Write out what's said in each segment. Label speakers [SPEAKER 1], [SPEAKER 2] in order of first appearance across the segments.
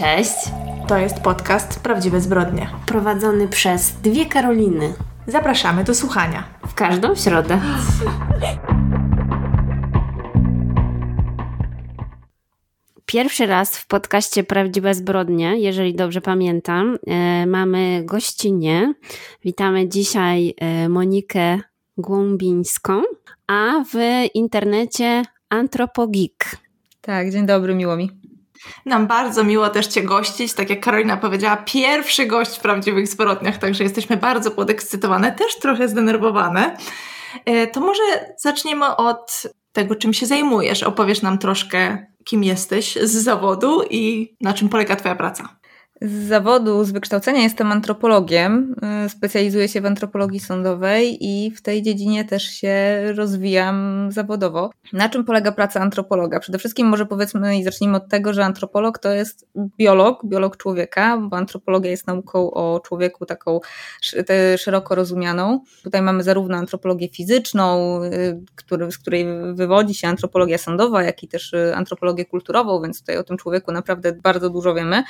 [SPEAKER 1] Cześć.
[SPEAKER 2] To jest podcast Prawdziwe Zbrodnie.
[SPEAKER 1] Prowadzony przez dwie Karoliny.
[SPEAKER 2] Zapraszamy do słuchania.
[SPEAKER 1] W każdą środę. Pierwszy raz w podcaście Prawdziwe Zbrodnie, jeżeli dobrze pamiętam, e, mamy gościnie. Witamy dzisiaj e, Monikę Głąbińską, a w internecie Antropogik.
[SPEAKER 3] Tak, dzień dobry, miło mi.
[SPEAKER 2] Nam bardzo miło też Cię gościć. Tak jak Karolina powiedziała, pierwszy gość w prawdziwych zbrodniach, także jesteśmy bardzo podekscytowane, też trochę zdenerwowane. E, to może zaczniemy od tego, czym się zajmujesz. Opowiesz nam troszkę, kim jesteś z zawodu i na czym polega Twoja praca.
[SPEAKER 3] Z zawodu, z wykształcenia jestem antropologiem. Y, specjalizuję się w antropologii sądowej i w tej dziedzinie też się rozwijam zawodowo. Na czym polega praca antropologa? Przede wszystkim może powiedzmy i zacznijmy od tego, że antropolog to jest biolog, biolog człowieka, bo antropologia jest nauką o człowieku taką szeroko rozumianą. Tutaj mamy zarówno antropologię fizyczną, y, z której wywodzi się antropologia sądowa, jak i też y, antropologię kulturową, więc tutaj o tym człowieku naprawdę bardzo dużo wiemy.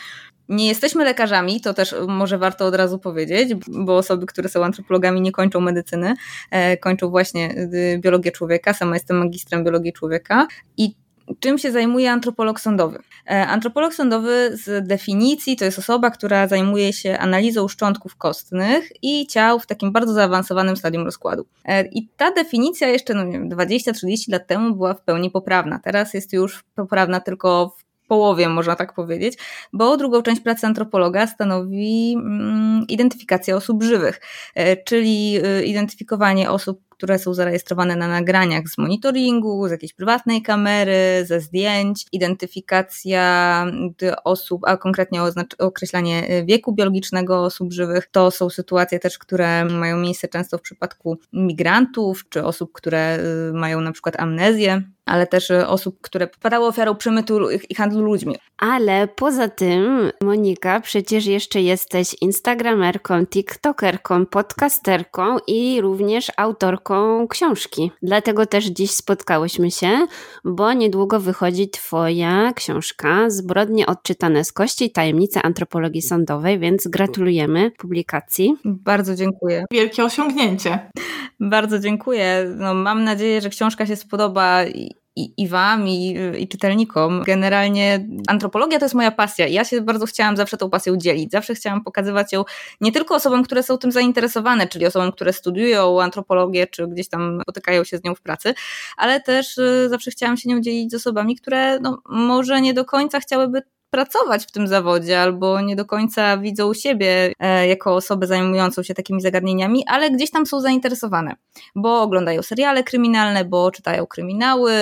[SPEAKER 3] Nie jesteśmy lekarzami, to też może warto od razu powiedzieć, bo osoby, które są antropologami nie kończą medycyny, e, kończą właśnie y, biologię człowieka. Sama jestem magistrem biologii człowieka i czym się zajmuje antropolog sądowy. E, antropolog sądowy z definicji to jest osoba, która zajmuje się analizą szczątków kostnych i ciał w takim bardzo zaawansowanym stadium rozkładu. E, I ta definicja jeszcze no 20-30 lat temu była w pełni poprawna. Teraz jest już poprawna tylko w połowie, można tak powiedzieć, bo drugą część pracy antropologa stanowi mm, identyfikacja osób żywych, e, czyli e, identyfikowanie osób, które są zarejestrowane na nagraniach z monitoringu, z jakiejś prywatnej kamery, ze zdjęć, identyfikacja osób, a konkretnie określanie e, wieku biologicznego osób żywych. To są sytuacje też, które mają miejsce często w przypadku migrantów, czy osób, które mają na przykład amnezję ale też e, osób, które padały ofiarą przemytu i handlu ludźmi.
[SPEAKER 1] Ale poza tym, Monika, przecież jeszcze jesteś instagramerką, tiktokerką, podcasterką i również autorką książki. Dlatego też dziś spotkałyśmy się, bo niedługo wychodzi twoja książka Zbrodnie odczytane z kości, tajemnice antropologii sądowej, więc gratulujemy publikacji.
[SPEAKER 3] Bardzo dziękuję.
[SPEAKER 2] Wielkie osiągnięcie.
[SPEAKER 3] Bardzo dziękuję. No, mam nadzieję, że książka się spodoba i, i wam, i, i czytelnikom. Generalnie antropologia to jest moja pasja i ja się bardzo chciałam zawsze tą pasją dzielić. Zawsze chciałam pokazywać ją nie tylko osobom, które są tym zainteresowane, czyli osobom, które studiują antropologię, czy gdzieś tam spotykają się z nią w pracy, ale też y, zawsze chciałam się nią dzielić z osobami, które no, może nie do końca chciałyby pracować w tym zawodzie albo nie do końca widzą siebie e, jako osobę zajmującą się takimi zagadnieniami, ale gdzieś tam są zainteresowane, bo oglądają seriale kryminalne, bo czytają kryminały,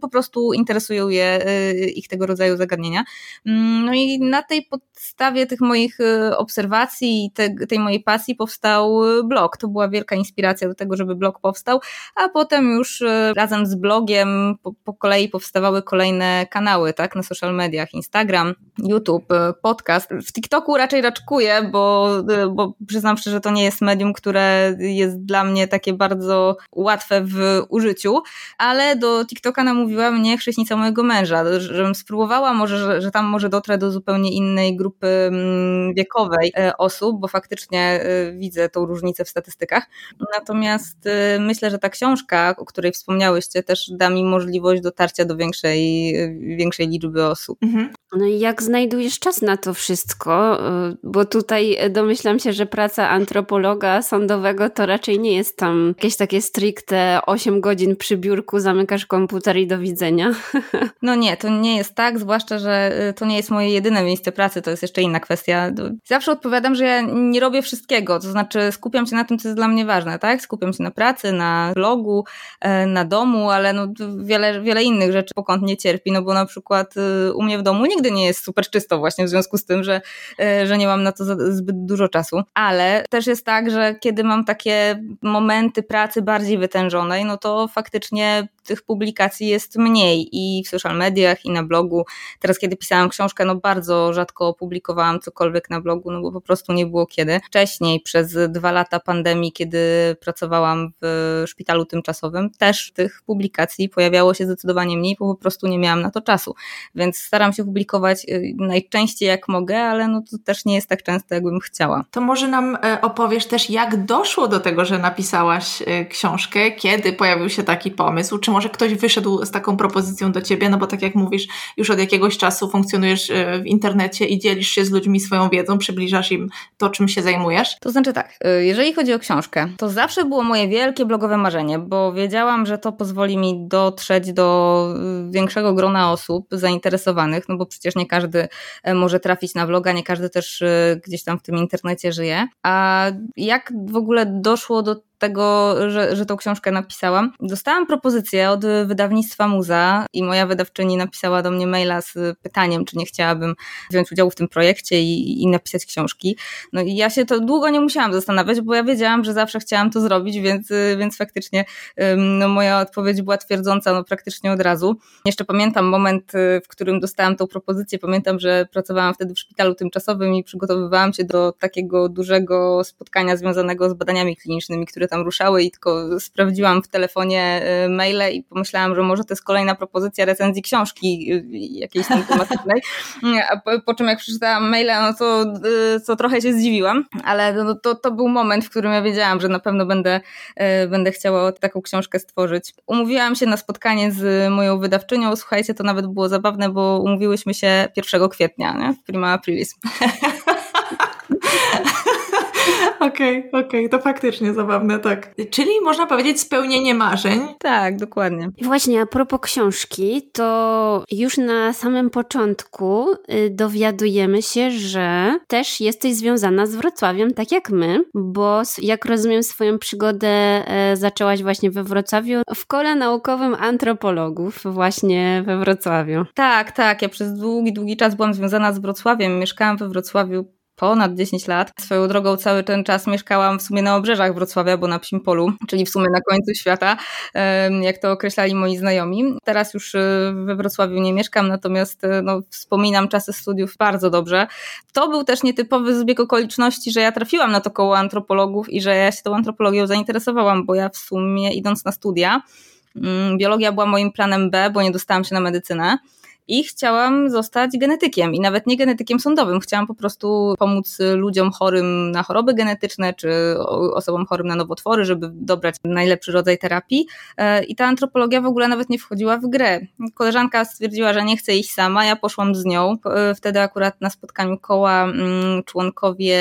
[SPEAKER 3] po prostu interesują je e, ich tego rodzaju zagadnienia. Mm, no i na tej podstawie tych moich e, obserwacji i te, tej mojej pasji powstał blog. To była wielka inspiracja do tego, żeby blog powstał, a potem już razem z blogiem po, po kolei powstawały kolejne kanały, tak, na social mediach, Instagram, Instagram, YouTube, e, podcast. W TikToku raczej raczkuję, bo, e, bo przyznam szczerze, że to nie jest medium, które jest dla mnie takie bardzo łatwe w użyciu, ale do TikToka namówiła mnie chrześnica mojego męża, żebym spróbowała może, że, że tam może dotrę do zupełnie innej grupy mm, wiekowej e, osób, bo faktycznie widzę tą różnicę w statystykach. Natomiast myślę, że ta książka, o której wspomniałyście, też da mi możliwość dotarcia do większej, większej liczby osób. Mhm.
[SPEAKER 1] No i jak znajdujesz czas na to wszystko? Y, bo tutaj domyślam się, że praca antropologa sądowego to raczej nie jest tam jakieś takie stricte 8 godzin przy biurku, zamykasz komputer i do widzenia.
[SPEAKER 3] No nie, to nie jest tak, zwłaszcza, że y, to nie jest moje jedyne miejsce pracy, to jest jeszcze inna kwestia. Zawsze odpowiadam, że ja nie robię wszystkiego, to znaczy skupiam się na tym, co jest dla mnie ważne, tak? Skupiam się na pracy, na blogu, e, na domu, ale no wiele, wiele innych rzeczy pokątnie cierpi, no bo na przykład y, u mnie w domu nigdy nie jest super czysto właśnie w związku z tym, że, e, że nie mam na to zbyt dużo czasu. Ale też jest tak, że kiedy mam takie momenty pracy bardziej wytężonej, no to faktycznie tych publikacji jest mniej i w social mediach, i na blogu. Teraz, kiedy pisałam książkę, no bardzo rzadko publikowałam cokolwiek na blogu, no bo po prostu nie było kiedy. Wcześniej, przez dwa lata pandemii, kiedy pracowałam w szpitalu tymczasowym, też tych publikacji pojawiało się zdecydowanie mniej, bo po prostu nie miałam na to czasu. Więc staram się publikować publikować najczęściej jak mogę, ale no to też nie jest tak często, jakbym chciała.
[SPEAKER 2] To może nam opowiesz też, jak doszło do tego, że napisałaś książkę, kiedy pojawił się taki pomysł, czy może ktoś wyszedł z taką propozycją do ciebie, no bo tak jak mówisz, już od jakiegoś czasu funkcjonujesz w internecie i dzielisz się z ludźmi swoją wiedzą, przybliżasz im to, czym się zajmujesz?
[SPEAKER 3] To znaczy tak, jeżeli chodzi o książkę, to zawsze było moje wielkie blogowe marzenie, bo wiedziałam, że to pozwoli mi dotrzeć do y, większego grona osób zainteresowanych, no bo przecież nie każdy e, może trafić na vloga, nie każdy też gdzieś tam w tym internecie żyje. A jak w ogóle doszło do tego, że, że tą książkę napisałam. Dostałam propozycję od wydawnictwa Muza i moja wydawczyni napisała do mnie maila z pytaniem, czy nie chciałabym wziąć udziału w tym projekcie i, i napisać książki. No i ja się to długo nie musiałam zastanawiać, bo ja wiedziałam, że zawsze chciałam to zrobić, więc, więc faktycznie no, moja odpowiedź była twierdząca no, praktycznie od razu. Jeszcze pamiętam moment, y, w którym dostałam tą propozycję. Pamiętam, że pracowałam wtedy w szpitalu tymczasowym i przygotowywałam się do takiego dużego spotkania związanego z badaniami klinicznymi, które tam ruszały i tylko sprawdziłam w telefonie y, maile i pomyślałam, że może to jest kolejna propozycja recenzji książki y, jakiejś tam tematycznej. A po, po czym jak przeczytałam maile, no to, y, to trochę się zdziwiłam, ale no, to, to był moment, w którym ja wiedziałam, że na pewno będę, będę chciała taką książkę stworzyć. Umówiłam się na spotkanie z moją wydawczynią, słuchajcie, to nawet było zabawne, bo umówiłyśmy się 1 kwietnia, nie? prima aprilis.
[SPEAKER 2] Okej, okay, okej, okay, to faktycznie zabawne, tak. Czyli można powiedzieć spełnienie marzeń.
[SPEAKER 3] Tak, dokładnie.
[SPEAKER 1] I właśnie a propos książki, to już na samym początku y, dowiadujemy się, że też jesteś związana z Wrocławiem, tak jak my, bo jak rozumiem swoją przygodę e, zaczęłaś właśnie we Wrocławiu w kole naukowym antropologów właśnie we Wrocławiu.
[SPEAKER 3] Tak, tak, ja przez długi, długi czas byłam związana z Wrocławiem, mieszkałam we Wrocławiu ponad 10 lat. Swoją drogą cały ten czas mieszkałam w sumie na obrzeżach Wrocławia, bo na Psim Polu, czyli w sumie na końcu świata, jak to określali moi znajomi. Teraz już y, we Wrocławiu nie mieszkam, natomiast y, no, wspominam czasy studiów bardzo dobrze. To był też nietypowy zbieg okoliczności, że ja trafiłam na to koło antropologów i że ja się tą antropologią zainteresowałam, bo ja w sumie idąc na studia, mm, biologia była moim planem B, bo nie dostałam się na medycynę i chciałam zostać genetykiem i nawet nie genetykiem sądowym. Chciałam po prostu pomóc ludziom chorym na choroby genetyczne czy osobom chorym na nowotwory, żeby dobrać najlepszy rodzaj terapii. E, I ta antropologia w ogóle nawet nie wchodziła w grę. Koleżanka stwierdziła, że nie chce iść sama, ja poszłam z nią. E, wtedy akurat na spotkaniu koła mm, członkowie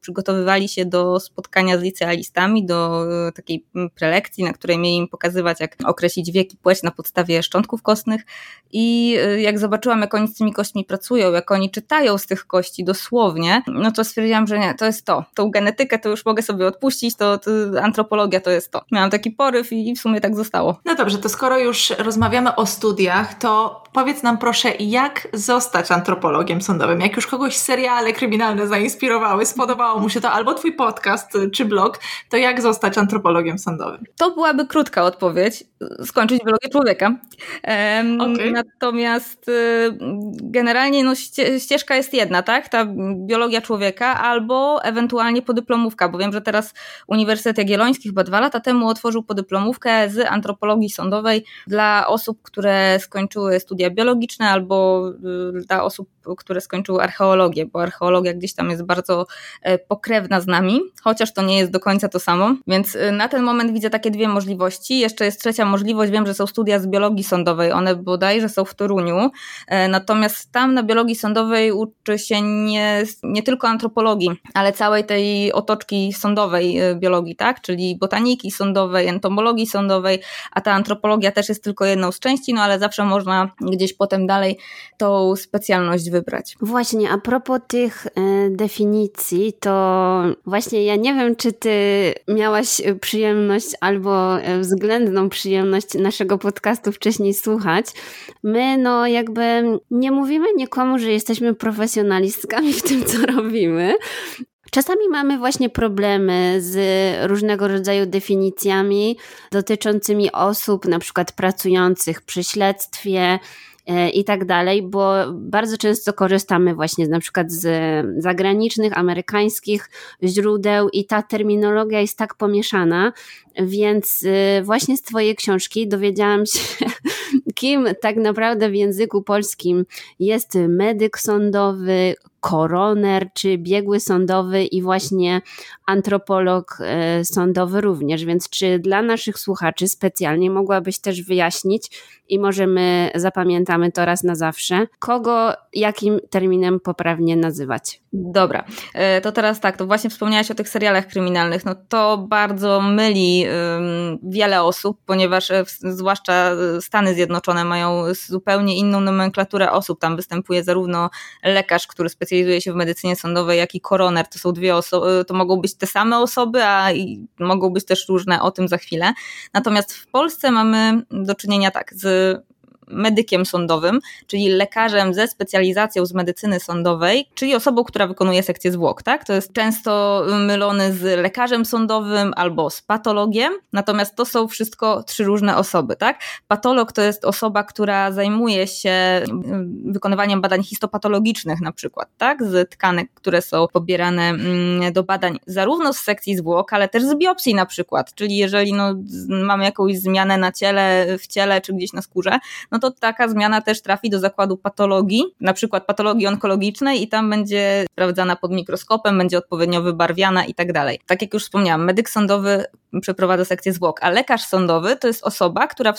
[SPEAKER 3] przygotowywali się do spotkania z licealistami, do e, takiej prelekcji, na której mieli im pokazywać, jak określić wiek i płeć na podstawie szczątków kostnych. I e, jak zobaczyłam, jak oni z tymi kośćmi pracują, jak oni czytają z tych kości dosłownie, no to stwierdziłam, że nie, to jest to. Tą genetykę to już mogę sobie odpuścić, to, to antropologia to jest to. Miałam taki poryw i w sumie tak zostało.
[SPEAKER 2] No dobrze, to skoro już rozmawiamy o studiach, to powiedz nam proszę, jak zostać antropologiem sądowym? Jak już kogoś seriale kryminalne zainspirowały, spodobało mu się to albo twój podcast, y, czy blog, to jak zostać antropologiem sądowym?
[SPEAKER 3] To byłaby krótka odpowiedź. Skończyć biologię człowieka. Um, okay. Natomiast y, generalnie no, ścieżka jest jedna, tak? Ta biologia człowieka albo ewentualnie podyplomówka, bo wiem, że teraz Uniwersytet Jagielloński chyba dwa lata temu otworzył podyplomówkę z antropologii sądowej dla osób, które skończyły studia biologiczne albo y, dla osób, które skończyły archeologię, bo archeologia gdzieś tam jest bardzo e, pokrewna z nami, chociaż to nie jest do końca to samo. Więc y, na ten moment widzę takie dwie możliwości. Jeszcze jest trzecia możliwość, wiem, że są studia z biologii sądowej, one bodajże są w Toruniu, e, natomiast tam na biologii sądowej uczy się nie, nie tylko antropologii, ale całej tej otoczki sądowej e, biologii, tak? Czyli botaniki sądowej, entomologii sądowej, a ta antropologia też jest tylko jedną z części, no ale zawsze można gdzieś potem dalej tą specjalność wybrać.
[SPEAKER 1] Właśnie, a propos tych e, definicji, to właśnie ja nie wiem, czy ty miałaś przyjemność albo względną przyjemność naszego podcastu wcześniej słuchać. My, no, jakby nie mówimy nikomu, że jesteśmy profesjonalistkami w tym, co robimy. Czasami mamy właśnie problemy z różnego rodzaju definicjami dotyczącymi osób, na przykład pracujących przy śledztwie, E, i tak dalej, bo bardzo często korzystamy właśnie na przykład z zagranicznych, amerykańskich źródeł i ta terminologia jest tak pomieszana, więc y, właśnie z Twojej książki dowiedziałam się kim tak naprawdę w języku polskim jest medyk sądowy, koroner czy biegły sądowy i właśnie antropolog e, sądowy również. Więc czy dla naszych słuchaczy specjalnie mogłabyś też wyjaśnić i może my zapamiętamy to raz na zawsze, kogo jakim terminem poprawnie nazywać?
[SPEAKER 3] Dobra, e, to teraz tak, to właśnie wspomniałaś o tych serialach kryminalnych, no to bardzo myli wiele osób, ponieważ e, zwłaszcza Stany Zjednoczone mają zupełnie inną nomenklaturę osób, tam występuje zarówno lekarz, który specjalizuje się w medycynie sądowej, jak i koroner, to są dwie osoby, to mogą być te same osoby, a mogą być też różne, o tym za chwilę. Natomiast w Polsce mamy do czynienia tak z medykiem sądowym, czyli lekarzem ze specjalizacją z medycyny sądowej, czyli osobą, która wykonuje sekcję zwłok, tak? To jest często mylony z lekarzem sądowym albo z patologiem, natomiast to są wszystko trzy różne osoby, tak? Patolog to jest osoba, która zajmuje się mm, wykonywaniem badań histopatologicznych na przykład, tak? Z tkanek, które są pobierane mm, do badań zarówno z sekcji zwłok, ale też z biopsji na przykład, czyli jeżeli no, mamy jakąś zmianę na ciele, w ciele czy gdzieś na skórze, no no to taka zmiana też trafi do zakładu patologii, na przykład patologii onkologicznej i tam będzie sprawdzana pod mikroskopem, będzie odpowiednio wybarwiana i tak dalej. Tak jak już wspomniałam, medyk sądowy przeprowadza sekcję zwłok, a lekarz sądowy to jest osoba, która,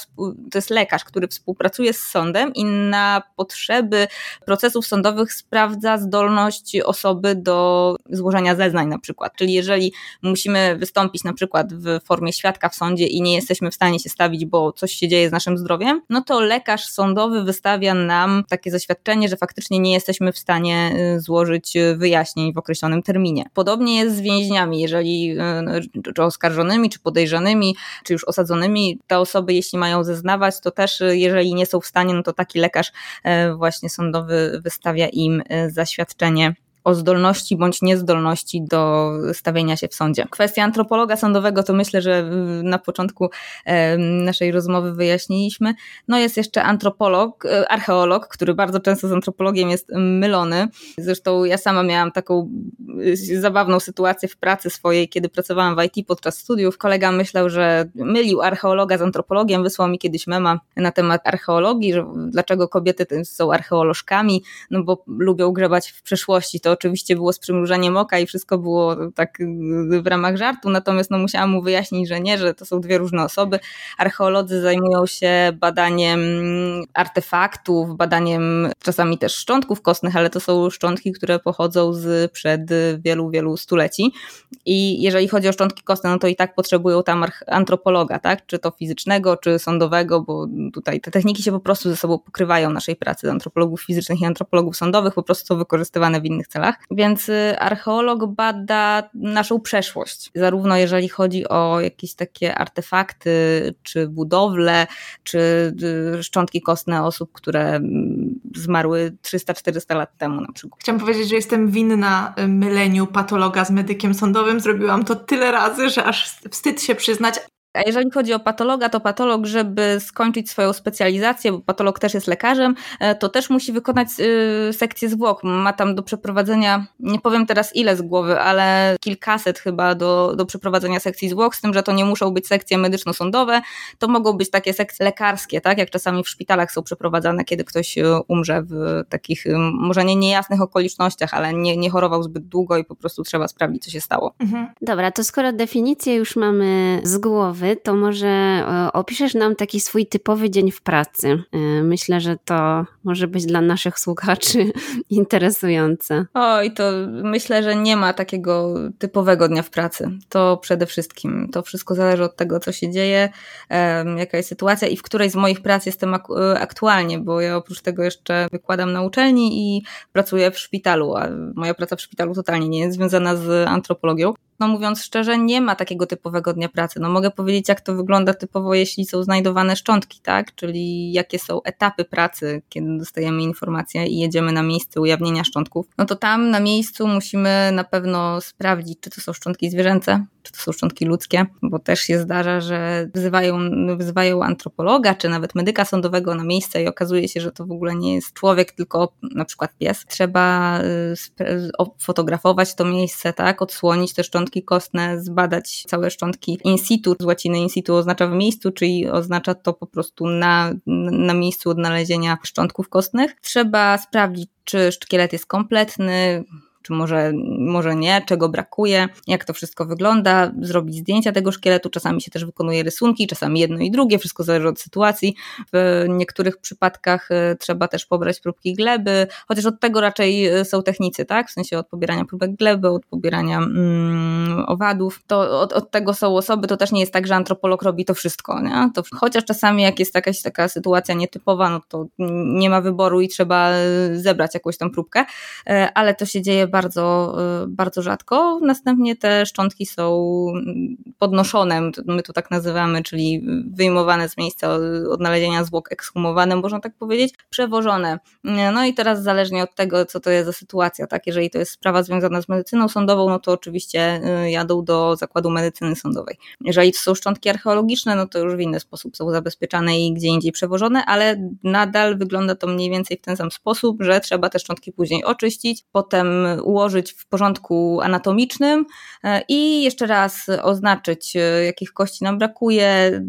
[SPEAKER 3] to jest lekarz, który współpracuje z sądem i na potrzeby procesów sądowych sprawdza zdolność osoby do złożenia zeznań na przykład. Czyli jeżeli musimy wystąpić na przykład w formie świadka w sądzie i nie jesteśmy w stanie się stawić, bo coś się dzieje z naszym zdrowiem, no to lekarz sądowy wystawia nam takie zaświadczenie, że faktycznie nie jesteśmy w stanie y, złożyć wyjaśnień w określonym terminie. Podobnie jest z więźniami, jeżeli y, czy oskarżonymi czy podejrzanymi, czy już osadzonymi, te osoby, jeśli mają zeznawać, to też y, jeżeli nie są w stanie, no to taki lekarz właśnie sądowy wystawia im zaświadczenie o zdolności bądź niezdolności do stawienia się w sądzie. Kwestia antropologa sądowego to myślę, że na początku naszej rozmowy wyjaśniliśmy. No jest jeszcze antropolog, e, archeolog, który bardzo często z antropologiem jest mylony. Zresztą ja sama miałam taką e, zabawną sytuację w pracy swojej, kiedy pracowałam w IT podczas studiów. Kolega myślał, że mylił archeologa z antropologiem, wysłał mi kiedyś mema na temat archeologii, że dlaczego kobiety są archeolożkami, no bo lubią grzebać w przeszłości. To oczywiście było z przymrużeniem oka i wszystko było tak w ramach żartu, natomiast no musiałam mu wyjaśnić, że nie, że to są dwie różne osoby. Archeolodzy zajmują się badaniem artefaktów, badaniem czasami też szczątków kostnych, ale to są szczątki, które pochodzą z przed wielu, wielu stuleci. I jeżeli chodzi o szczątki kostne, no to i tak potrzebują tam antropologa, tak? Czy to fizycznego, czy sądowego, bo tutaj te techniki się po prostu ze sobą pokrywają naszej pracy antropologów fizycznych i antropologów sądowych, po prostu są wykorzystywane w innych celach. Więc y, archeolog bada naszą przeszłość, zarówno jeżeli chodzi o jakieś takie artefakty, czy budowle, czy y, szczątki kostne osób, które mm, zmarły 300-400 lat temu na przykład.
[SPEAKER 2] Chciałam powiedzieć, że jestem winna y, myleniu patologa z medykiem sądowym. Zrobiłam to tyle razy, że aż wstyd się przyznać.
[SPEAKER 3] A jeżeli chodzi o patologa, to patolog, żeby skończyć swoją specjalizację, bo patolog też jest lekarzem, e, to też musi wykonać y, sekcję zwłok. Ma tam do przeprowadzenia, nie powiem teraz ile z głowy, ale kilkaset chyba do, do przeprowadzenia sekcji zwłok, z tym, że to nie muszą być sekcje medyczno-sądowe, to mogą być takie sekcje lekarskie, tak jak czasami w szpitalach są przeprowadzane, kiedy ktoś y, umrze w takich y, może nie niejasnych okolicznościach, ale nie, nie chorował zbyt długo i po prostu trzeba sprawdzić, co się stało.
[SPEAKER 1] Mhm. Dobra, to skoro definicję już mamy z głowy, to może e, opiszesz nam taki swój typowy dzień w pracy. E, myślę, że to może być dla naszych słuchaczy interesujące.
[SPEAKER 3] Oj, to myślę, że nie ma takiego typowego dnia w pracy. To przede wszystkim. To wszystko zależy od tego, co się dzieje, jaka jest sytuacja i w której z moich prac jestem e, aktualnie, bo ja oprócz tego jeszcze wykładam na uczelni i pracuję w szpitalu, a moja praca w szpitalu totalnie nie jest związana z antropologią no mówiąc szczerze, nie ma takiego typowego dnia pracy. No mogę powiedzieć, jak to wygląda typowo, jeśli są znajdowane szczątki, tak? Czyli jakie są etapy pracy, kiedy dostajemy informację i jedziemy na miejsce ujawnienia szczątków. No to tam na miejscu musimy na pewno sprawdzić, czy to są szczątki zwierzęce, czy to są szczątki ludzkie, bo też się zdarza, że wzywają, wzywają antropologa, czy nawet medyka sądowego na miejsce i okazuje się, że to w ogóle nie jest człowiek, tylko na przykład pies. Trzeba y, fotografować to miejsce, tak, odsłonić te szczątki kostne, zbadać całe szczątki in situ. Z łaciny in situ oznacza w miejscu, czyli oznacza to po prostu na, na miejscu odnalezienia szczątków kostnych. Trzeba sprawdzić, czy szkielet jest kompletny, czy może, może nie, czego brakuje, jak to wszystko wygląda, zrobić zdjęcia tego szkieletu, czasami się też wykonuje rysunki, czasami jedno i drugie, wszystko zależy od sytuacji. W niektórych przypadkach e, trzeba też pobrać próbki gleby, chociaż od tego raczej e, są technicy, tak? W sensie od pobierania próbek gleby, od pobierania mm, owadów. To od, od, tego są osoby, to też nie jest tak, że antropolog robi to wszystko, nie? To, chociaż czasami jak jest jakaś taka sytuacja nietypowa, no to nie ma wyboru i trzeba e, zebrać jakąś tam próbkę, ale to się dzieje bardzo bardzo, y, bardzo rzadko. Następnie te szczątki są podnoszone, my to tak nazywamy, czyli wyjmowane z miejsca odnalezienia zwłok, ekshumowane, można tak powiedzieć, przewożone. No i teraz zależnie od tego, co to jest za sytuacja, tak? Jeżeli to jest sprawa związana z medycyną sądową, no to oczywiście y, jadą do zakładu medycyny sądowej. Jeżeli to są szczątki archeologiczne, no to już w inny sposób są zabezpieczane i gdzie indziej przewożone, ale nadal wygląda to mniej więcej w ten sam sposób, że trzeba te szczątki później oczyścić, potem ułożyć w porządku anatomicznym e, i jeszcze raz oznaczyć, e, jakich kości nam brakuje,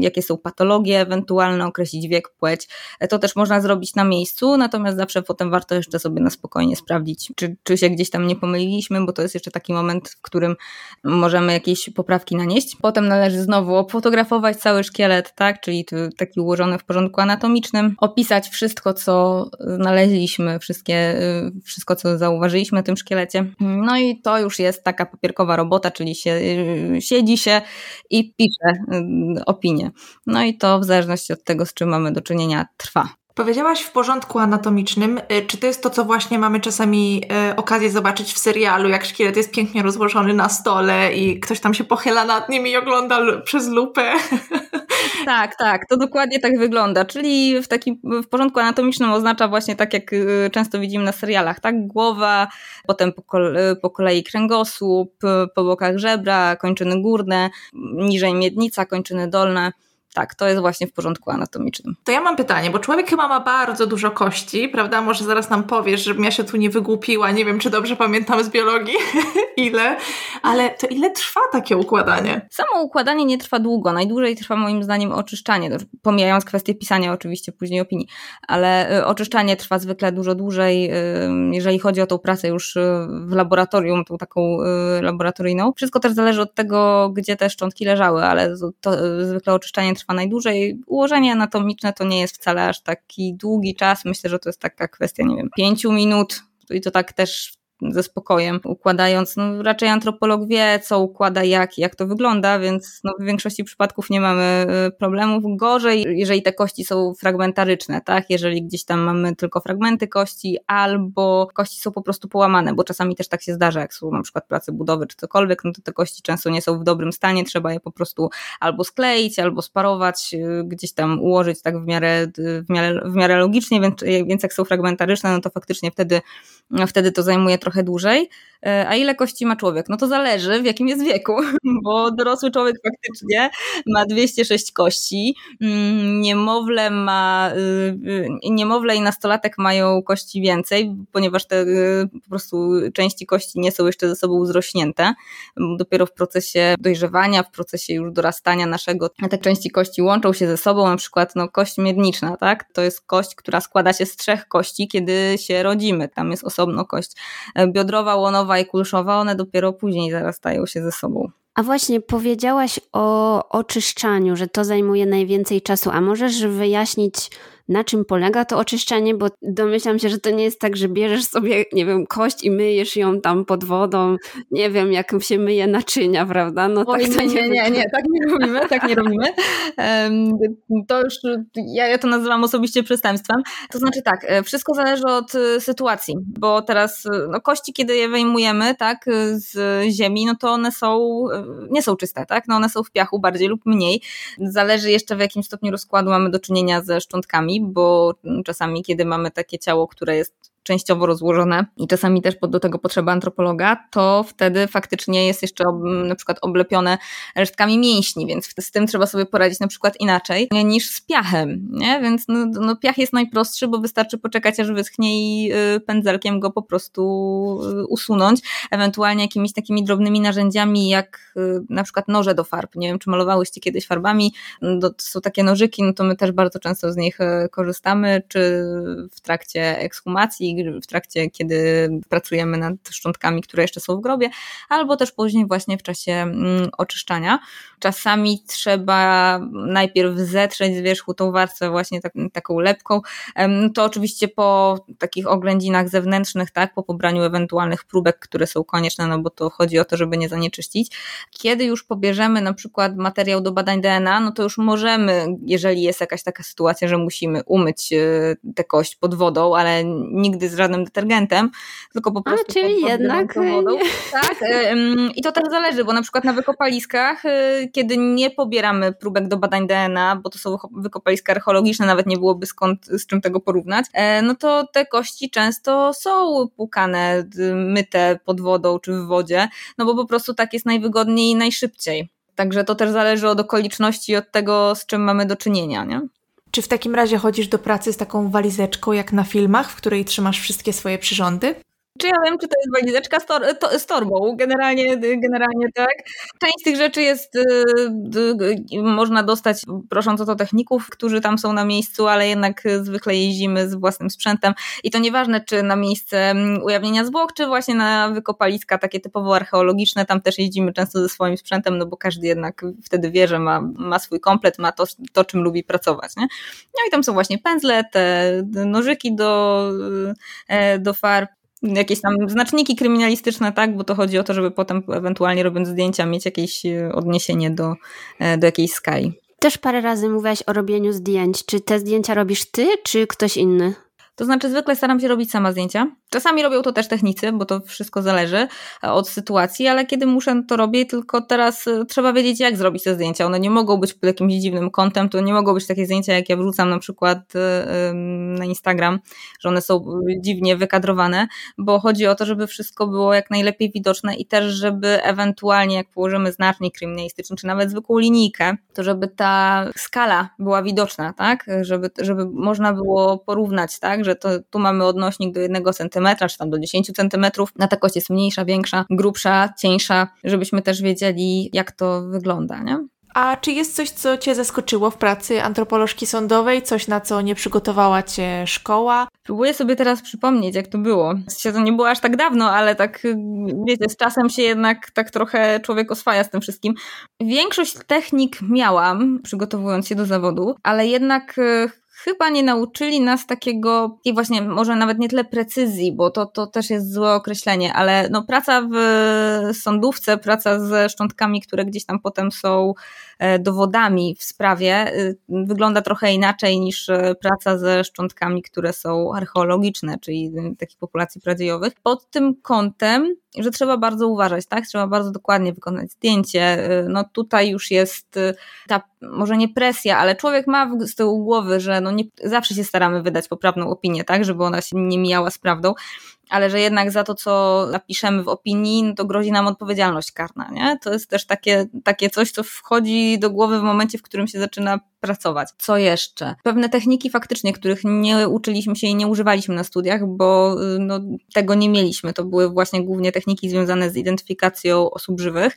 [SPEAKER 3] jakie są patologie ewentualne, określić wiek, płeć. To też można zrobić na miejscu, natomiast zawsze potem warto jeszcze sobie na spokojnie sprawdzić, czy, czy się gdzieś tam nie pomyliliśmy, bo to jest jeszcze taki moment, w którym możemy jakieś poprawki nanieść. Potem należy znowu ofotografować cały szkielet, tak, czyli taki ułożony w porządku anatomicznym, opisać wszystko, co znaleźliśmy, wszystkie, y, wszystko, co zauważyliśmy w tym szkielecie. No i to już jest taka papierkowa robota, czyli się, y, siedzi się i pisze opinię. No i to w zależności od tego, z czym mamy do czynienia, trwa.
[SPEAKER 2] Powiedziałaś w porządku anatomicznym. Y, czy to jest to, co właśnie mamy czasami y, okazję zobaczyć w serialu, jak szkielet jest pięknie rozłożony na stole i ktoś tam się pochyla nad nim i ogląda przez lupę?
[SPEAKER 3] Tak, tak, to dokładnie tak wygląda. Czyli w takim w porządku anatomicznym oznacza właśnie tak, jak y, często widzimy na serialach, tak? Głowa, potem po, po kolei kręgosłup, po bokach żebra, kończyny górne, niżej miednica, kończyny dolne. Tak, to jest właśnie w porządku anatomicznym.
[SPEAKER 2] To ja mam pytanie, bo człowiek chyba ma bardzo dużo kości, prawda? Może zaraz nam powiesz, żebym ja się tu nie wygłupiła, nie wiem, czy dobrze pamiętam z biologii, ile, ale to ile trwa takie układanie?
[SPEAKER 3] Samo układanie nie trwa długo, najdłużej trwa moim zdaniem oczyszczanie, pomijając kwestię pisania oczywiście później opinii, ale y, oczyszczanie trwa zwykle dużo dłużej, y, jeżeli chodzi o tą pracę już y, w laboratorium, tą taką laboratoryjną. Wszystko też zależy od tego, gdzie te szczątki leżały, ale to zwykle oczyszczanie trwa najdłużej. Ułożenie anatomiczne to nie jest wcale aż taki długi czas. Myślę, że to jest taka kwestia, nie wiem, pięciu minut. I to tak też ze spokojem układając. No, raczej antropolog wie, co układa, jak jak to wygląda, więc no, w większości przypadków nie mamy y, problemów. Gorzej, jeżeli te kości są fragmentaryczne, tak? Jeżeli gdzieś tam mamy tylko fragmenty kości, albo kości są po prostu połamane, bo czasami też tak się zdarza, jak są na przykład prace budowy czy cokolwiek, no to te kości często nie są w dobrym stanie, trzeba je po prostu albo skleić, albo sparować, y, gdzieś tam ułożyć tak w miarę, w miarę, w miarę logicznie, więc, więc jak są fragmentaryczne, no to faktycznie wtedy, wtedy to zajmuje trochę trochę dłużej. E, a ile kości ma człowiek? No to zależy w jakim jest wieku, bo dorosły człowiek faktycznie ma 206 kości, mm, niemowlę ma, y, y, niemowlę i nastolatek mają kości więcej, ponieważ te y, po prostu części kości nie są jeszcze ze sobą zrośnięte. Dopiero w procesie dojrzewania, w procesie już dorastania naszego te części kości łączą się ze sobą, na przykład no, kość miedniczna, tak? To jest kość, która składa się z trzech kości, kiedy się rodzimy. Tam jest osobno kość biodrowa, łonowa i kulszowa, one dopiero później zarastają się ze sobą.
[SPEAKER 1] A właśnie powiedziałaś o oczyszczaniu, że to zajmuje najwięcej czasu. A możesz wyjaśnić, na czym polega to oczyszczanie, bo domyślam się, że to nie jest tak, że bierzesz sobie, nie wiem, kość i myjesz ją tam pod wodą, nie wiem, jak się myje naczynia, prawda?
[SPEAKER 3] No tak to nie, nie, nie, nie, tak nie robimy, tak nie robimy. To już, ja, ja to nazywam osobiście przestępstwem. To znaczy tak, e, wszystko zależy od e, sytuacji, bo teraz e, no, kości, kiedy je wyjmujemy, tak, z ziemi, no to one są, nie są czyste, tak, no one są w piachu bardziej lub mniej. Zależy jeszcze w jakim stopniu rozkładu mamy do czynienia ze szczątkami, bo czasami, kiedy mamy takie ciało, które jest częściowo rozłożone i czasami też do tego potrzeba antropologa, to wtedy faktycznie jest jeszcze na przykład oblepione resztkami mięśni, więc z tym trzeba sobie poradzić na przykład inaczej niż z piachem, nie? Więc no, no piach jest najprostszy, bo wystarczy poczekać aż wyschnie i y, pędzelkiem go po prostu y, usunąć, ewentualnie jakimiś takimi drobnymi narzędziami jak y, na przykład noże do farb. Nie wiem, czy malowałyście kiedyś farbami, to są takie nożyki, no to my też bardzo często z nich korzystamy, czy w trakcie ekshumacji, w trakcie, kiedy pracujemy nad szczątkami, które jeszcze są w grobie, albo też później właśnie w czasie mm, oczyszczania. Czasami trzeba najpierw zetrzeć z wierzchu tą warstwę właśnie tak, taką lepką. To oczywiście po takich oględzinach zewnętrznych, tak, po pobraniu ewentualnych próbek, które są konieczne, no bo to chodzi o to, żeby nie zanieczyścić. Kiedy już pobierzemy na przykład materiał do badań DNA, no to już możemy, jeżeli jest jakaś taka sytuacja, że musimy umyć e, tę kość pod wodą, ale nigdy z żadnym detergentem, tylko po prostu
[SPEAKER 1] A, czyli
[SPEAKER 3] pod, pod
[SPEAKER 1] jednak
[SPEAKER 3] wodą. Tak, i to też zależy, bo na przykład na wykopaliskach, e, kiedy nie pobieramy próbek do badań DNA, bo to są wykopaliska archeologiczne, nawet nie byłoby skąd z czym tego porównać, e, no to te kości często są płukane, myte pod wodą czy w wodzie, no bo po prostu tak jest najwygodniej i najszybciej. Także to też zależy od okoliczności i od tego, z czym mamy do czynienia, nie?
[SPEAKER 2] Czy w takim razie chodzisz do pracy z taką walizeczką jak na filmach, w której trzymasz wszystkie swoje przyrządy?
[SPEAKER 3] Czy ja wiem, czy to jest walizeczka z, tor to, z torbą? Generalnie, generalnie tak. Część tych rzeczy jest, y, y, można dostać prosząc o to techników, którzy tam są na miejscu, ale jednak zwykle jeździmy z własnym sprzętem i to nieważne, czy na miejsce mm, ujawnienia zwłok, czy właśnie na wykopaliska takie typowo archeologiczne, tam też jeździmy często ze swoim sprzętem, no bo każdy jednak wtedy wie, że ma, ma swój komplet, ma to, to, czym lubi pracować. Nie? No i tam są właśnie pędzle, te nożyki do, y, do farb, jakieś tam znaczniki kryminalistyczne, tak, bo to chodzi o to, żeby potem ewentualnie robiąc zdjęcia mieć jakieś e, odniesienie do, e, do jakiejś skali.
[SPEAKER 1] Też parę razy mówiłaś o robieniu zdjęć. Czy te zdjęcia robisz ty, czy ktoś inny?
[SPEAKER 3] To znaczy, zwykle staram się robić sama zdjęcia. Czasami robią to też technicy, bo to wszystko zależy e, od sytuacji, ale kiedy muszę, to robię, tylko teraz e, trzeba wiedzieć, jak zrobić te zdjęcia. One nie mogą być pod jakimś dziwnym kątem, to nie mogą być takie zdjęcia, jak ja wrzucam na przykład e, na Instagram, że one są dziwnie wykadrowane, bo chodzi o to, żeby wszystko było jak najlepiej widoczne i też, żeby ewentualnie, jak położymy znacznik kryminalistyczny, czy nawet zwykłą linijkę, to żeby ta skala była widoczna, tak? Żeby, żeby można było porównać, tak? Że to tu mamy odnośnik do jednego centymetra, czy tam do 10 centymetrów. Na ta kość jest mniejsza, większa, grubsza, cieńsza, żebyśmy też wiedzieli, jak to wygląda, nie?
[SPEAKER 2] A czy jest coś, co Cię zaskoczyło w pracy antropolożki sądowej? Coś, na co nie przygotowała Cię szkoła?
[SPEAKER 3] Próbuję sobie teraz przypomnieć, jak to było. To nie było aż tak dawno, ale tak, wiecie, z czasem się jednak tak trochę człowiek oswaja z tym wszystkim. Większość technik miałam, przygotowując się do zawodu, ale jednak e, chyba nie nauczyli nas takiego, i właśnie może nawet nie tyle precyzji, bo to, to też jest złe określenie, ale no praca w sądówce, praca ze szczątkami, które gdzieś tam potem są E, dowodami w sprawie y, wygląda trochę inaczej niż e, praca ze szczątkami, które są archeologiczne, czyli y, takich populacji pradziejowych. Pod tym kątem, że trzeba bardzo uważać, tak? Trzeba bardzo dokładnie wykonać zdjęcie. Y, no tutaj już jest ta, może nie presja, ale człowiek ma z tyłu głowy, że no nie, zawsze się staramy wydać poprawną opinię, tak? Żeby ona się nie mijała z prawdą ale że jednak za to, co napiszemy w opinii, no to grozi nam odpowiedzialność karna, nie? To jest też takie, takie coś, co wchodzi do głowy w momencie, w którym się zaczyna pracować. Co jeszcze? Pewne techniki faktycznie, których nie uczyliśmy się i nie używaliśmy na studiach, bo no, tego nie mieliśmy. To były właśnie głównie techniki związane z identyfikacją osób żywych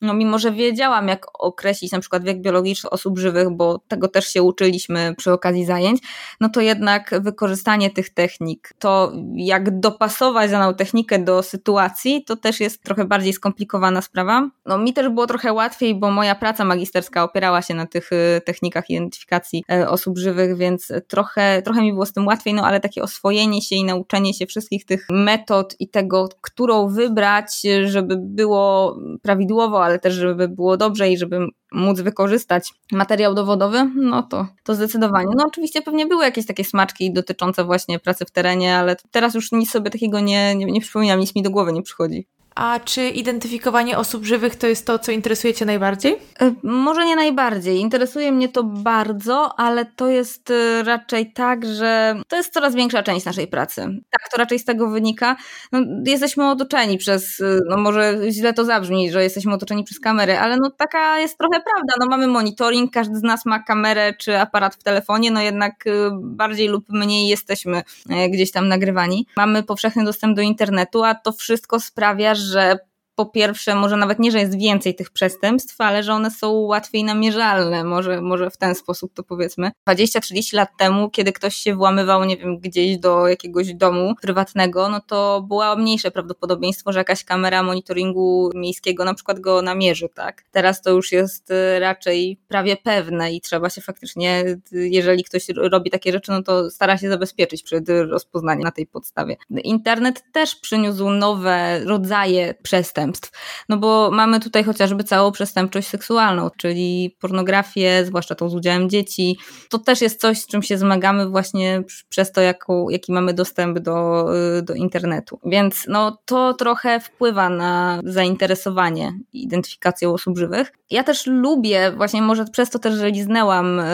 [SPEAKER 3] no mimo, że wiedziałam, jak określić na przykład wiek biologiczny osób żywych, bo tego też się uczyliśmy przy okazji zajęć, no to jednak wykorzystanie tych technik, to jak dopasować daną technikę do sytuacji, to też jest trochę bardziej skomplikowana sprawa. No mi też było trochę łatwiej, bo moja praca magisterska opierała się na tych y, identyfikacji e, osób żywych, więc trochę, trochę mi było z tym łatwiej, no ale takie oswojenie się i nauczenie się wszystkich tych metod i tego, którą wybrać, żeby było prawidłowo, ale też żeby było dobrze i żeby móc wykorzystać materiał dowodowy, no to, to zdecydowanie. No oczywiście pewnie były jakieś takie smaczki dotyczące właśnie pracy w terenie, ale teraz już nic sobie takiego nie, nie, nie przypominam, nic mi do głowy nie przychodzi.
[SPEAKER 2] A czy identyfikowanie osób żywych to jest to, co interesuje Cię najbardziej?
[SPEAKER 3] E, może nie najbardziej. Interesuje mnie to bardzo, ale to jest e, raczej tak, że to jest coraz większa część naszej pracy. Tak, to raczej z tego wynika. No, jesteśmy otoczeni przez, e, no może źle to zabrzmi, że jesteśmy otoczeni przez kamery, ale no taka jest trochę prawda. No mamy monitoring, każdy z nas ma kamerę czy aparat w telefonie, no jednak bardziej lub mniej jesteśmy gdzieś tam nagrywani. Mamy powszechny dostęp do internetu, a to wszystko sprawia, że po pierwsze, może nawet nie, że jest więcej tych przestępstw, ale że one są łatwiej namierzalne, może, może w ten sposób to powiedzmy. 20-30 lat temu, kiedy ktoś się włamywał, nie wiem, gdzieś do jakiegoś domu prywatnego, no to było mniejsze prawdopodobieństwo, że jakaś kamera monitoringu miejskiego na przykład go namierzy, tak? Teraz to już jest y, raczej prawie pewne i trzeba się faktycznie, jeżeli ktoś robi takie rzeczy, no to stara się zabezpieczyć przed rozpoznaniem na tej podstawie. Internet też przyniósł nowe rodzaje przestępstw, przestępstw. No bo mamy tutaj chociażby całą przestępczość seksualną, czyli pornografię, zwłaszcza tą z udziałem dzieci. To też jest coś, z czym się zmagamy właśnie przez to, jaką, jaki mamy dostęp do, y, do internetu. Więc no, to trochę wpływa na zainteresowanie identyfikacją osób żywych. Ja też lubię, właśnie może przez to też, że liznęłam y,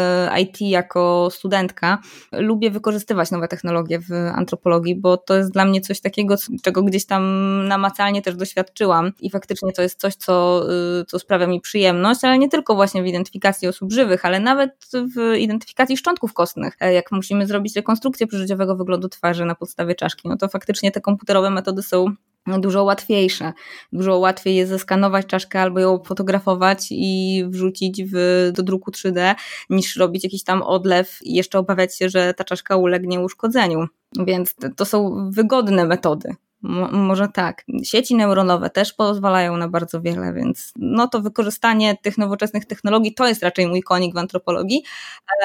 [SPEAKER 3] IT jako studentka, lubię wykorzystywać nowe technologie w antropologii, bo to jest dla mnie coś takiego, czego gdzieś tam namacalnie też doświadczyłam i faktycznie to jest coś, co, y, co sprawia mi przyjemność, ale nie tylko właśnie w identyfikacji osób żywych, ale nawet w identyfikacji szczątków kostnych. E, jak musimy zrobić rekonstrukcję przyżyciowego wyglądu twarzy na podstawie czaszki, no to faktycznie te komputerowe metody są dużo łatwiejsze. Dużo łatwiej jest zeskanować czaszkę albo ją fotografować i wrzucić w, do druku 3D, niż robić jakiś tam odlew i jeszcze obawiać się, że ta czaszka ulegnie uszkodzeniu. Więc to są wygodne metody może tak. Sieci neuronowe też pozwalają na bardzo wiele, więc no to wykorzystanie tych nowoczesnych technologii to jest raczej mój konik w antropologii,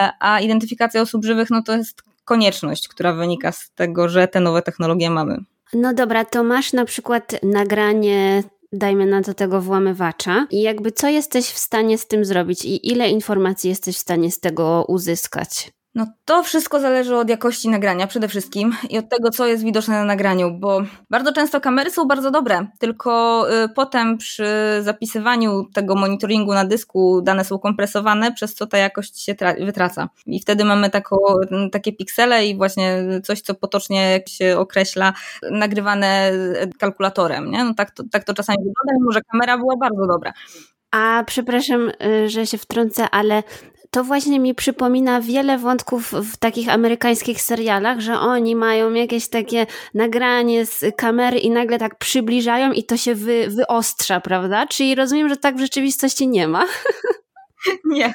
[SPEAKER 3] e, a identyfikacja osób żywych no to jest konieczność, która wynika z tego, że te nowe technologie mamy.
[SPEAKER 1] No dobra, to masz na przykład nagranie dajmy na to tego włamywacza i jakby co jesteś w stanie z tym zrobić i ile informacji jesteś w stanie z tego uzyskać?
[SPEAKER 3] No to wszystko zależy od jakości nagrania przede wszystkim i od tego, co jest widoczne na nagraniu, bo bardzo często kamery są bardzo dobre, tylko y, potem przy zapisywaniu tego monitoringu na dysku dane są kompresowane, przez co ta jakość się wytraca. I wtedy mamy taką, takie piksele i właśnie coś, co potocznie się określa, nagrywane kalkulatorem. Nie? No tak, to, tak to czasami wygląda, mimo że kamera była bardzo dobra.
[SPEAKER 1] A przepraszam, y, że się wtrącę, ale to właśnie mi przypomina wiele wątków w takich amerykańskich serialach, że oni mają jakieś takie nagranie z kamery i nagle tak przybliżają i to się wy, wyostrza, prawda? Czyli rozumiem, że tak w rzeczywistości nie ma.
[SPEAKER 3] Nie,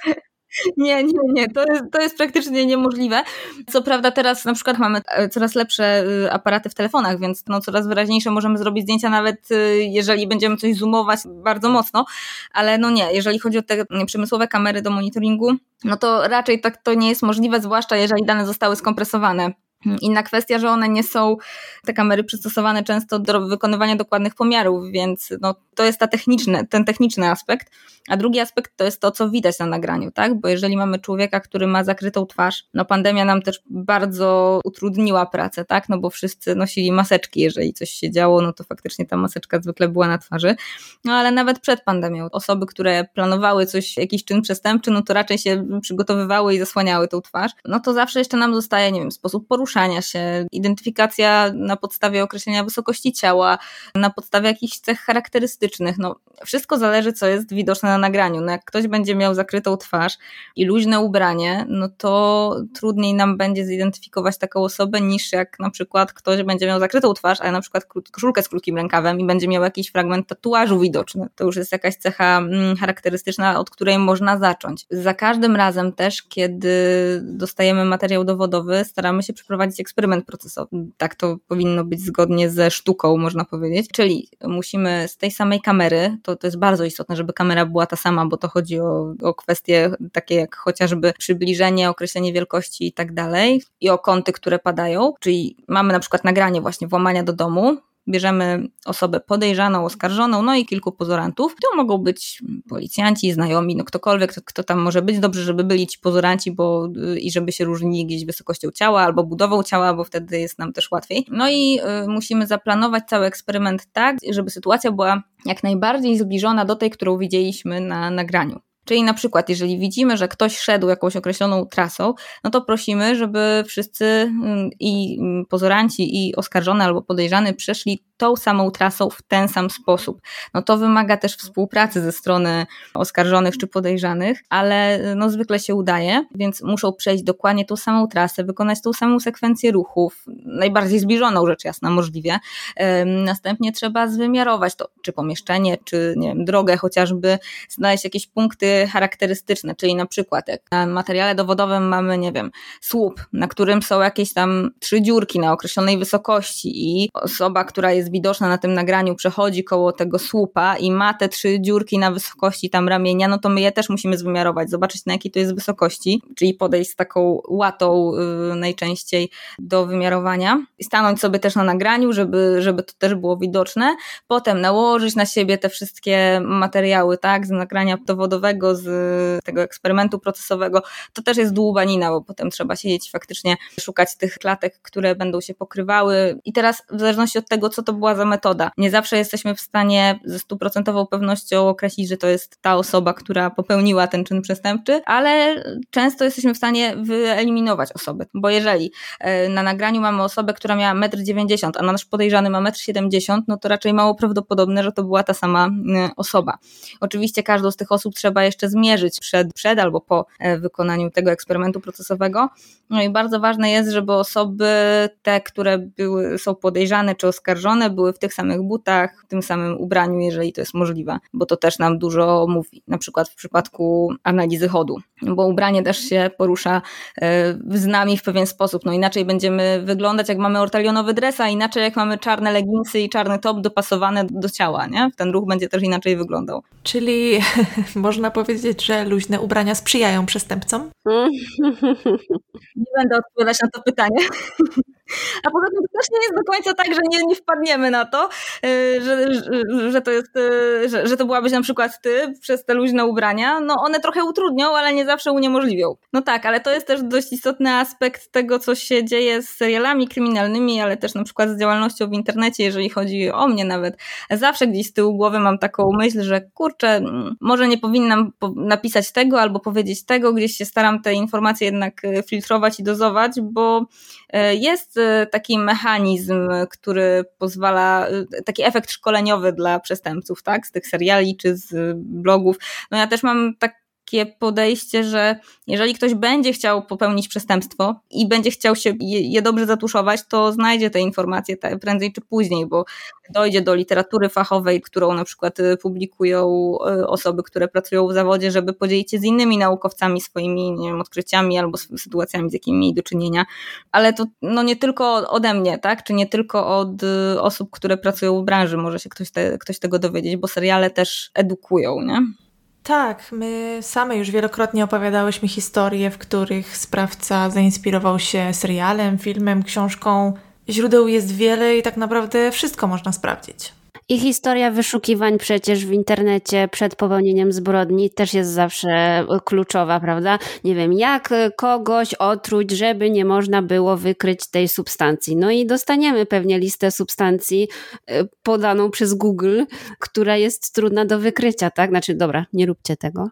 [SPEAKER 3] nie, nie, nie, to jest, to jest praktycznie niemożliwe. Co prawda teraz na przykład mamy e, coraz lepsze y, aparaty w telefonach, więc no coraz wyraźniejsze możemy zrobić zdjęcia nawet y, jeżeli będziemy coś zoomować bardzo mocno, ale no nie, jeżeli chodzi o te przemysłowe kamery do monitoringu, no to raczej tak to nie jest możliwe, zwłaszcza jeżeli dane zostały skompresowane Inna kwestia, że one nie są, te kamery przystosowane często do wykonywania dokładnych pomiarów, więc no, to jest ta techniczny, ten techniczny aspekt. A drugi aspekt to jest to, co widać na nagraniu, tak? Bo jeżeli mamy człowieka, który ma zakrytą twarz, no pandemia nam też bardzo utrudniła pracę, tak? No bo wszyscy nosili maseczki, jeżeli coś się działo, no to faktycznie ta maseczka zwykle była na twarzy. No ale nawet przed pandemią osoby, które planowały coś, jakiś czyn przestępczy, no to raczej się przygotowywały i zasłaniały tą twarz. No to zawsze jeszcze nam zostaje, nie wiem, sposób poruszania się, identyfikacja na podstawie określenia wysokości ciała, na podstawie jakichś cech charakterystycznych. No wszystko zależy, co jest widoczne na nagraniu. No jak ktoś będzie miał zakrytą twarz i luźne ubranie, no to trudniej nam będzie zidentyfikować taką osobę niż jak na przykład ktoś będzie miał zakrytą twarz, ale na przykład koszulkę z krótkim rękawem i będzie miał jakiś fragment tatuażu widoczny. To już jest jakaś cecha mm, charakterystyczna, od której można zacząć. Za każdym razem też, kiedy dostajemy materiał dowodowy, staramy się przeprowadzić eksperyment procesowy. Tak to powinno być zgodnie ze sztuką, można powiedzieć. Czyli musimy z tej samej kamery, to, to jest bardzo istotne, żeby kamera była ta sama, bo to chodzi o, o kwestie takie jak chociażby przybliżenie, określenie wielkości i tak dalej, i o kąty, które padają. Czyli mamy na przykład nagranie właśnie włamania do domu, bierzemy osobę podejrzaną, oskarżoną, no i kilku pozorantów. To mogą być policjanci, znajomi, no ktokolwiek, kto, tam może być. Dobrze, żeby byli ci pozoranci, bo y, i żeby się różnili gdzieś wysokością ciała albo budową ciała, bo wtedy jest nam też łatwiej. No i y, musimy zaplanować cały eksperyment tak, żeby sytuacja była jak najbardziej zbliżona do tej, którą widzieliśmy na nagraniu. Czyli na przykład, jeżeli widzimy, że ktoś szedł jakąś określoną trasą, no to prosimy, żeby wszyscy mm, i mm, pozoranci, i oskarżony albo podejrzany przeszli tą samą trasą w ten sam sposób. No to wymaga też współpracy ze strony oskarżonych czy podejrzanych, ale no zwykle się udaje, więc muszą przejść dokładnie tą samą trasę, wykonać tą samą sekwencję ruchów, najbardziej zbliżoną rzecz jasna możliwie. Następnie trzeba zwymiarować to, czy pomieszczenie, czy nie wiem, drogę chociażby, znaleźć jakieś punkty charakterystyczne, czyli na przykład jak na materiale dowodowym mamy, nie wiem, słup, na którym są jakieś tam trzy dziurki na określonej wysokości i osoba, która jest jest widoczna na tym nagraniu, przechodzi koło tego słupa i ma te trzy dziurki na wysokości tam ramienia, no to my je też musimy wymiarować, zobaczyć na jakiej to jest wysokości, czyli podejść z taką łatą yy, najczęściej do wymiarowania i stanąć sobie też na nagraniu, żeby, żeby to też było widoczne. Potem nałożyć na siebie te wszystkie materiały, tak, z nagrania dowodowego, z tego eksperymentu procesowego. To też jest dłubanina, bo potem trzeba siedzieć i faktycznie szukać tych klatek, które będą się pokrywały. I teraz w zależności od tego, co to była za metoda. Nie zawsze jesteśmy w stanie ze stuprocentową pewnością określić, że to jest ta osoba, która popełniła ten czyn przestępczy, ale często jesteśmy w stanie wyeliminować osobę, bo jeżeli e, na nagraniu mamy osobę, która miała 1,90 m, a nasz podejrzany ma 1,70 m, no to raczej mało prawdopodobne, że to była ta sama e, osoba. Oczywiście każdą z tych osób trzeba jeszcze zmierzyć przed, przed albo po e, wykonaniu tego eksperymentu procesowego. No i bardzo ważne jest, żeby osoby te, które były, są podejrzane czy oskarżone, były w tych samych butach, w tym samym ubraniu, jeżeli to jest możliwe, bo to też nam dużo mówi, na przykład w przypadku analizy chodu, bo ubranie też się porusza e, z nami w pewien sposób, no inaczej będziemy wyglądać jak mamy ortalionowy dres, a inaczej jak mamy czarne leginsy i czarny top dopasowane do ciała, nie? Ten ruch będzie też inaczej wyglądał.
[SPEAKER 2] Czyli można powiedzieć, że luźne ubrania sprzyjają przestępcom?
[SPEAKER 3] Nie będę odpowiadać na to pytanie. A poza tym to też nie jest do końca tak, że nie, nie wpadniemy na to, y, że, że, że to jest, y, że, że to byłabyś na przykład ty przez te luźne ubrania. No one trochę utrudnią, ale nie zawsze uniemożliwią. No tak, ale to jest też dość istotny aspekt tego, co się dzieje z serialami kryminalnymi, ale też na przykład z działalnością w internecie, jeżeli chodzi o mnie nawet. Zawsze gdzieś z tyłu głowy mam taką myśl, że kurczę, może nie powinnam napisać tego albo powiedzieć tego, gdzieś się staram te informacje jednak y, filtrować i dozować, bo jest Y, taki mechanizm, który pozwala, y, taki efekt szkoleniowy dla przestępców, tak, z tych seriali czy z blogów. No ja też mam tak takie podejście, że jeżeli ktoś będzie chciał popełnić przestępstwo i będzie chciał się je dobrze zatuszować, to znajdzie te informacje prędzej czy później, bo dojdzie do literatury fachowej, którą na przykład y, publikują y, osoby, które pracują w zawodzie, żeby podzielić się z innymi naukowcami swoimi nie wiem, odkryciami albo sytuacjami, z jakimi mieli do czynienia. Ale to no, nie tylko ode mnie, tak? czy nie tylko od y, osób, które pracują w branży może się ktoś, te, ktoś tego dowiedzieć, bo seriale też edukują, nie?
[SPEAKER 2] Tak, my same już wielokrotnie opowiadałyśmy historie, w których sprawca zainspirował się serialem, filmem, książką. Źródeł jest wiele i tak naprawdę wszystko można sprawdzić.
[SPEAKER 1] I historia wyszukiwań przecież w internecie przed popełnieniem zbrodni też jest zawsze kluczowa, prawda? Nie wiem, jak kogoś otruć, żeby nie można było wykryć tej substancji. No i dostaniemy pewnie listę substancji y, podaną przez Google, która jest trudna do wykrycia, tak? Znaczy, dobra, nie róbcie tego.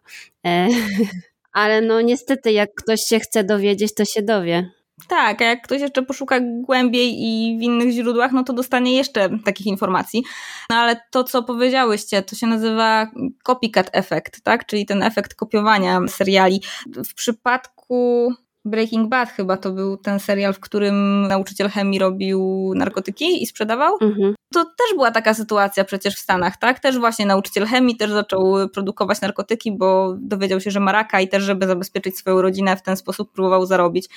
[SPEAKER 1] E, ale no niestety, jak ktoś się chce dowiedzieć, to się dowie.
[SPEAKER 3] Tak, a jak ktoś jeszcze poszuka głębiej i w innych źródłach, no to dostanie jeszcze takich informacji. No ale to, co powiedziałyście, to się nazywa copycat efekt, tak? Czyli ten efekt kopiowania seriali. W przypadku Breaking Bad chyba to był ten serial, w którym nauczyciel chemii robił narkotyki i sprzedawał. Mhm. To też była taka sytuacja przecież w Stanach, tak? Też właśnie nauczyciel chemii też zaczął produkować narkotyki, bo dowiedział się, że ma raka i też, żeby zabezpieczyć swoją rodzinę, w ten sposób próbował zarobić.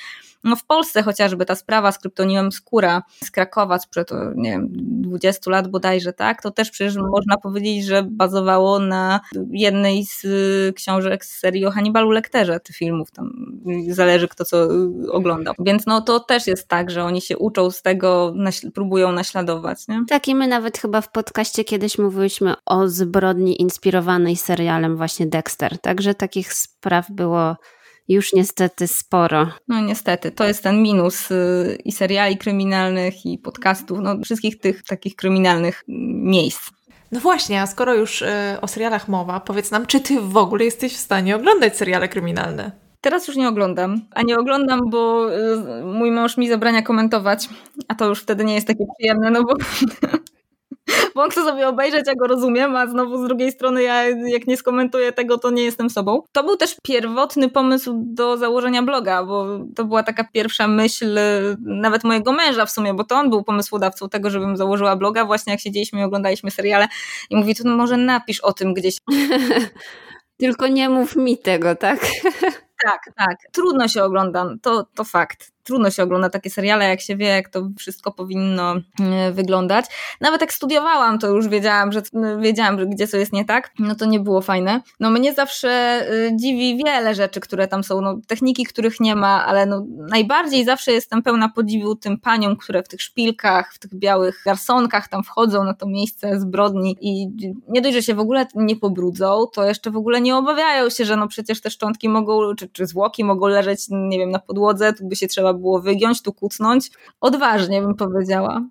[SPEAKER 3] No w Polsce chociażby ta sprawa z kryptonimem Skóra z Krakowa sprzed, nie wiem, 20 lat bodajże, tak? To też przecież można powiedzieć, że bazowało na jednej z y, książek z serii o Hannibalu Lecterze, tych filmów, tam zależy kto co oglądał. Więc no to też jest tak, że oni się uczą z tego, próbują naśladować, nie?
[SPEAKER 1] Tak i my nawet chyba w podcaście kiedyś mówiliśmy o zbrodni inspirowanej serialem właśnie Dexter, także takich spraw było już niestety sporo.
[SPEAKER 3] No niestety, to jest ten minus y, i seriali kryminalnych, i podcastów, no wszystkich tych takich kryminalnych miejsc.
[SPEAKER 2] No właśnie, a skoro już y, o serialach mowa, powiedz nam, czy ty w ogóle jesteś w stanie oglądać seriale kryminalne?
[SPEAKER 3] Teraz już nie oglądam, a nie oglądam, bo y, mój mąż mi zabrania komentować, a to już wtedy nie jest takie przyjemne, no bo bo on chce sobie obejrzeć, ja go rozumiem, a znowu z drugiej strony ja jak nie skomentuję tego, to nie jestem sobą. To był też pierwotny pomysł do założenia bloga, bo to była taka pierwsza myśl nawet mojego męża w sumie, bo to on był pomysłodawcą tego, żebym założyła bloga, właśnie jak siedzieliśmy i oglądaliśmy seriale i mówi, to może napisz o tym gdzieś.
[SPEAKER 1] Tylko nie mów mi tego, tak?
[SPEAKER 3] Tak, tak. Trudno się ogląda, to, to fakt trudno się ogląda takie seriale, jak się wie, jak to wszystko powinno e, wyglądać. Nawet jak studiowałam, to już wiedziałam, że wiedziałam, że gdzie co jest nie tak, no to nie było fajne. No mnie zawsze e, dziwi wiele rzeczy, które tam są, no techniki, których nie ma, ale no najbardziej zawsze jestem pełna podziwu tym paniom, które w tych szpilkach, w tych białych garsonkach tam wchodzą na to miejsce zbrodni i nie dość, że się w ogóle nie pobrudzą, to jeszcze w ogóle nie obawiają się, że no przecież te szczątki mogą, czy, czy zwłoki mogą leżeć, nie wiem, na podłodze, tu by się trzeba było wygiąć, tu kucnąć. Odważnie bym powiedziała.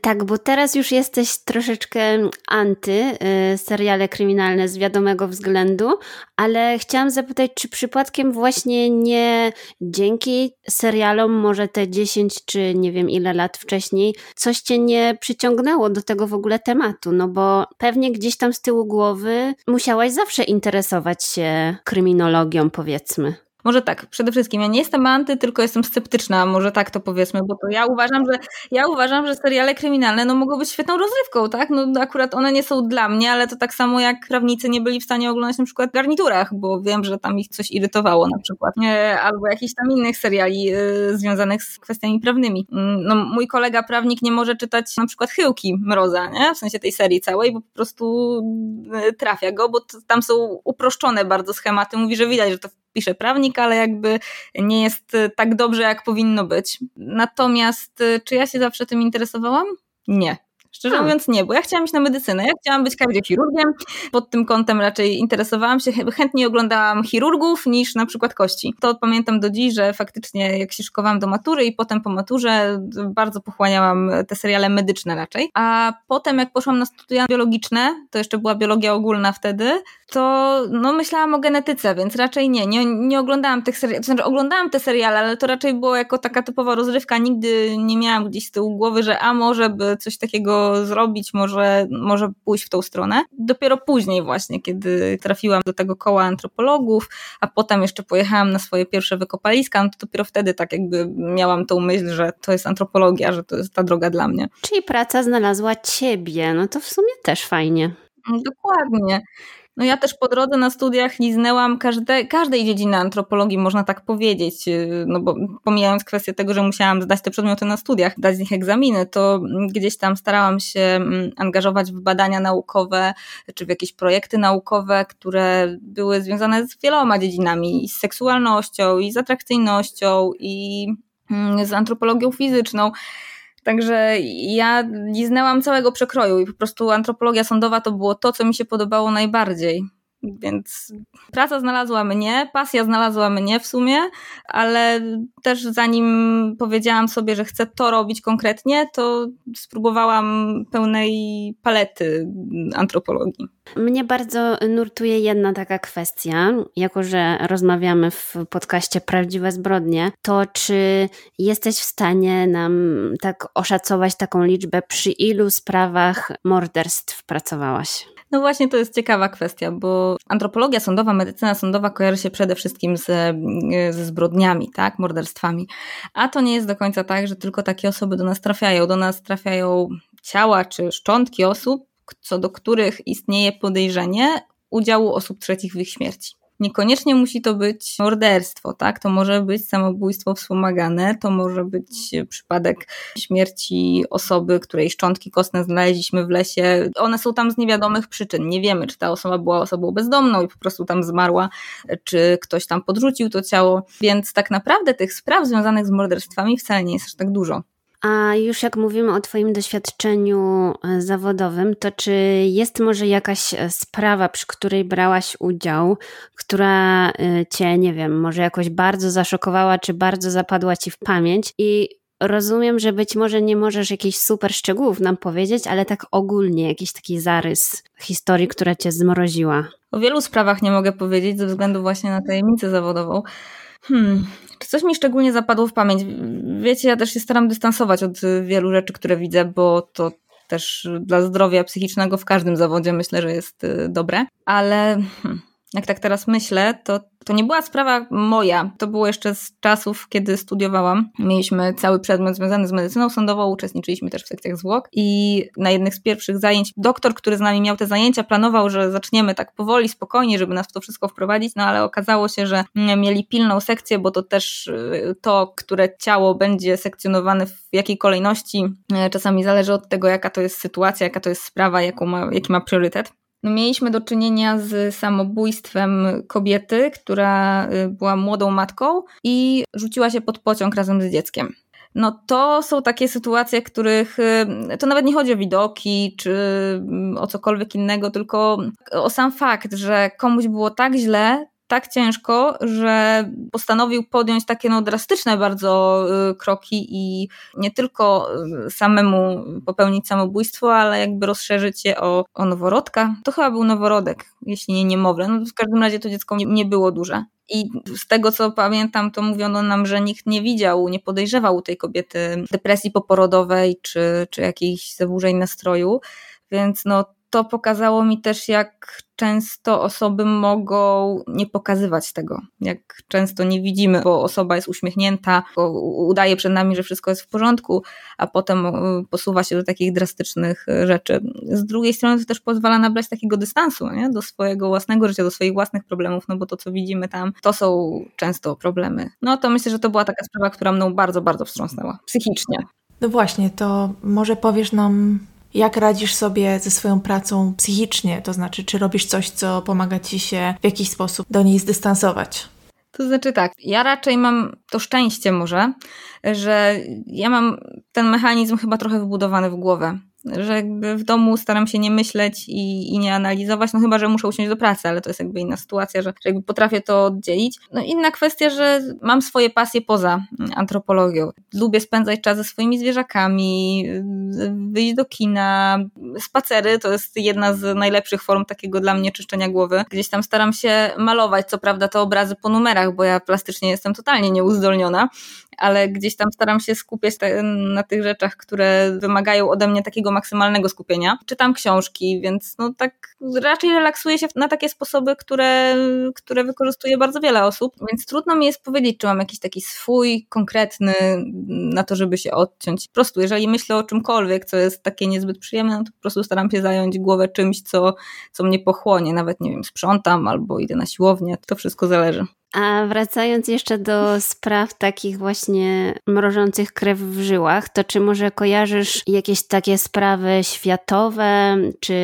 [SPEAKER 1] Tak, bo teraz już jesteś troszeczkę anty y, seriale kryminalne z wiadomego względu, ale chciałam zapytać, czy przypadkiem właśnie nie dzięki serialom, może te 10 czy nie wiem ile lat wcześniej, coś cię nie przyciągnęło do tego w ogóle tematu? No bo pewnie gdzieś tam z tyłu głowy musiałaś zawsze interesować się kryminologią, powiedzmy.
[SPEAKER 3] Może tak, przede wszystkim ja nie jestem anty, tylko jestem sceptyczna, może tak to powiedzmy, bo to ja uważam, że ja uważam, że seriale kryminalne no mogą być świetną rozrywką, tak? No akurat one nie są dla mnie, ale to tak samo jak prawnicy nie byli w stanie oglądać na przykład w garniturach, bo wiem, że tam ich coś irytowało na przykład, albo jakichś tam innych seriali y, związanych z kwestiami prawnymi. Mm, no mój kolega prawnik nie może czytać na przykład Chyłki Mroza, nie? W sensie tej serii całej, bo po prostu y, trafia go, bo tam są uproszczone bardzo schematy, mówi, że widać, że to pisze prawnik, ale jakby nie jest tak dobrze, jak powinno być. Natomiast y, czy ja się zawsze tym interesowałam? Nie. Szczerze hmm. mówiąc nie, bo ja chciałam iść na medycynę, ja chciałam być kardiochirurgiem, pod tym kątem raczej interesowałam się, chętniej oglądałam chirurgów niż na przykład kości. To pamiętam do dziś, że faktycznie jak się szykowałam do matury i potem po maturze bardzo pochłaniałam te seriale medyczne raczej, a potem jak poszłam na studia biologiczne, to jeszcze była biologia ogólna wtedy, to no myślałam o genetyce, więc raczej nie, nie, nie oglądałam tych seriali, to znaczy oglądałam te seriale, ale to raczej było jako taka typowa rozrywka, nigdy nie miałam gdzieś z tyłu głowy, że a może by coś takiego zrobić, może, może pójść w tą stronę. Dopiero później właśnie, kiedy trafiłam do tego koła antropologów, a potem jeszcze pojechałam na swoje pierwsze wykopaliska, no to dopiero wtedy tak jakby miałam tą myśl, że to jest antropologia, że to jest ta droga dla mnie.
[SPEAKER 1] Czyli praca znalazła ciebie, no to w sumie też fajnie.
[SPEAKER 3] Dokładnie. No ja też po drodze na studiach liznęłam każde, każdej dziedziny antropologii, można tak powiedzieć, y, no bo pomijając kwestię tego, że musiałam zdać te przedmioty na studiach, dać z nich egzaminy, to gdzieś tam starałam się mm, angażować w badania naukowe, czy w jakieś projekty naukowe, które były związane z wieloma dziedzinami, i z seksualnością, i z atrakcyjnością, i mm, z antropologią fizyczną. Także ja liznęłam całego przekroju i po prostu antropologia sądowa to było to, co mi się podobało najbardziej. Więc praca znalazła mnie, pasja znalazła mnie w sumie, ale też zanim powiedziałam sobie, że chcę to robić konkretnie, to spróbowałam pełnej palety antropologii.
[SPEAKER 1] Mnie bardzo nurtuje jedna taka kwestia, jako że rozmawiamy w podcaście Prawdziwe Zbrodnie, to czy jesteś w stanie nam tak oszacować taką liczbę, przy ilu sprawach morderstw pracowałaś?
[SPEAKER 3] No właśnie to jest ciekawa kwestia, bo antropologia sądowa, medycyna sądowa kojarzy się przede wszystkim z, ze zbrodniami, tak, morderstwami. A to nie jest do końca tak, że tylko takie osoby do nas trafiają. Do nas trafiają ciała czy szczątki osób, co do których istnieje podejrzenie udziału osób trzecich w ich śmierci. Niekoniecznie musi to być morderstwo, tak? To może być samobójstwo wspomagane, to może być przypadek śmierci osoby, której szczątki kostne znaleźliśmy w lesie. One są tam z niewiadomych przyczyn. Nie wiemy, czy ta osoba była osobą bezdomną i po prostu tam zmarła, czy ktoś tam podrzucił to ciało. Więc tak naprawdę tych spraw związanych z morderstwami wcale nie jest aż tak dużo.
[SPEAKER 1] A już jak mówimy o Twoim doświadczeniu e, zawodowym, to czy jest może jakaś e, sprawa, przy której brałaś udział, która e, Cię, nie wiem, może jakoś bardzo zaszokowała, czy bardzo zapadła Ci w pamięć i rozumiem, że być może nie możesz jakichś super szczegółów nam powiedzieć, ale tak ogólnie jakiś taki zarys historii, która Cię zmroziła.
[SPEAKER 3] O wielu sprawach nie mogę powiedzieć ze względu właśnie na tajemnicę zawodową. Hmm, czy coś mi szczególnie zapadło w pamięć? Wiecie, ja też się staram dystansować od wielu rzeczy, które widzę, bo to też dla zdrowia psychicznego w każdym zawodzie myślę, że jest y, dobre, ale hmm, jak tak teraz myślę, to to nie była sprawa moja. To było jeszcze z czasów, kiedy studiowałam. Mieliśmy cały przedmiot związany z medycyną sądową, uczestniczyliśmy też w sekcjach zwłok i na jednych z pierwszych zajęć doktor, który z nami miał te zajęcia, planował, że zaczniemy tak powoli, spokojnie, żeby nas w to wszystko wprowadzić, no ale okazało się, że mieli pilną sekcję, bo to też y, to, które ciało będzie sekcjonowane w jakiej kolejności, y, czasami zależy od tego, jaka to jest sytuacja, jaka to jest sprawa, jaką ma, jaki ma priorytet no mieliśmy do czynienia z samobójstwem kobiety, która y, była młodą matką i rzuciła się pod pociąg razem z dzieckiem. No to są takie sytuacje, których y, to nawet nie chodzi o widoki czy mm, o cokolwiek innego, tylko o sam fakt, że komuś było tak źle, tak ciężko, że postanowił podjąć takie no, drastyczne bardzo y, kroki i nie tylko y, samemu popełnić samobójstwo, ale jakby rozszerzyć je o, o noworodka. To chyba był noworodek, jeśli nie niemowlę. No, w każdym razie to dziecko nie, nie było duże. I z tego co pamiętam, to mówiono nam, że nikt nie widział, nie podejrzewał tej kobiety depresji poporodowej czy, czy jakichś zaburzeń nastroju. Więc no, to pokazało mi też, jak często osoby mogą nie pokazywać tego, jak często nie widzimy, bo osoba jest uśmiechnięta, udaje przed nami, że wszystko jest w porządku, a potem e, posuwa się do takich drastycznych e, rzeczy. Z drugiej strony to też pozwala nabrać takiego dystansu nie? do swojego własnego życia, do swoich własnych problemów, no bo to, co widzimy tam, to są często problemy. No to myślę, że to była taka sprawa, która mną bardzo, bardzo wstrząsnęła psychicznie.
[SPEAKER 2] No właśnie, to może powiesz nam jak radzisz sobie ze swoją pracą psychicznie? To znaczy, czy robisz coś, co pomaga ci się w jakiś sposób do niej zdystansować?
[SPEAKER 3] To znaczy tak, ja raczej mam to szczęście może, że ja mam ten mechanizm chyba trochę wybudowany w głowę że jakby w domu staram się nie myśleć i, i nie analizować, no chyba, że muszę usiąść do pracy, ale to jest jakby inna sytuacja, że, że jakby potrafię to oddzielić. No inna kwestia, że mam swoje pasje poza antropologią. Lubię spędzać czas ze swoimi zwierzakami, wyjść do kina, spacery to jest jedna z najlepszych form takiego dla mnie czyszczenia głowy. Gdzieś tam staram się malować, co prawda to obrazy po numerach, bo ja plastycznie jestem totalnie nieuzdolniona, ale gdzieś tam staram się skupiać na tych rzeczach, które wymagają ode mnie takiego maksymalnego skupienia. Czytam książki, więc no tak raczej relaksuję się na takie sposoby, które, które wykorzystuje bardzo wiele osób, więc trudno mi jest powiedzieć, czy mam jakiś taki swój, konkretny na to, żeby się odciąć. Po prostu, jeżeli myślę o czymkolwiek, co jest takie niezbyt przyjemne, no to po prostu staram się zająć głowę czymś, co, co mnie pochłonie. Nawet, nie wiem, sprzątam albo idę na siłownię, to wszystko zależy.
[SPEAKER 1] A wracając jeszcze do spraw takich właśnie mrożących krew w żyłach, to czy może kojarzysz jakieś takie sprawy światowe, czy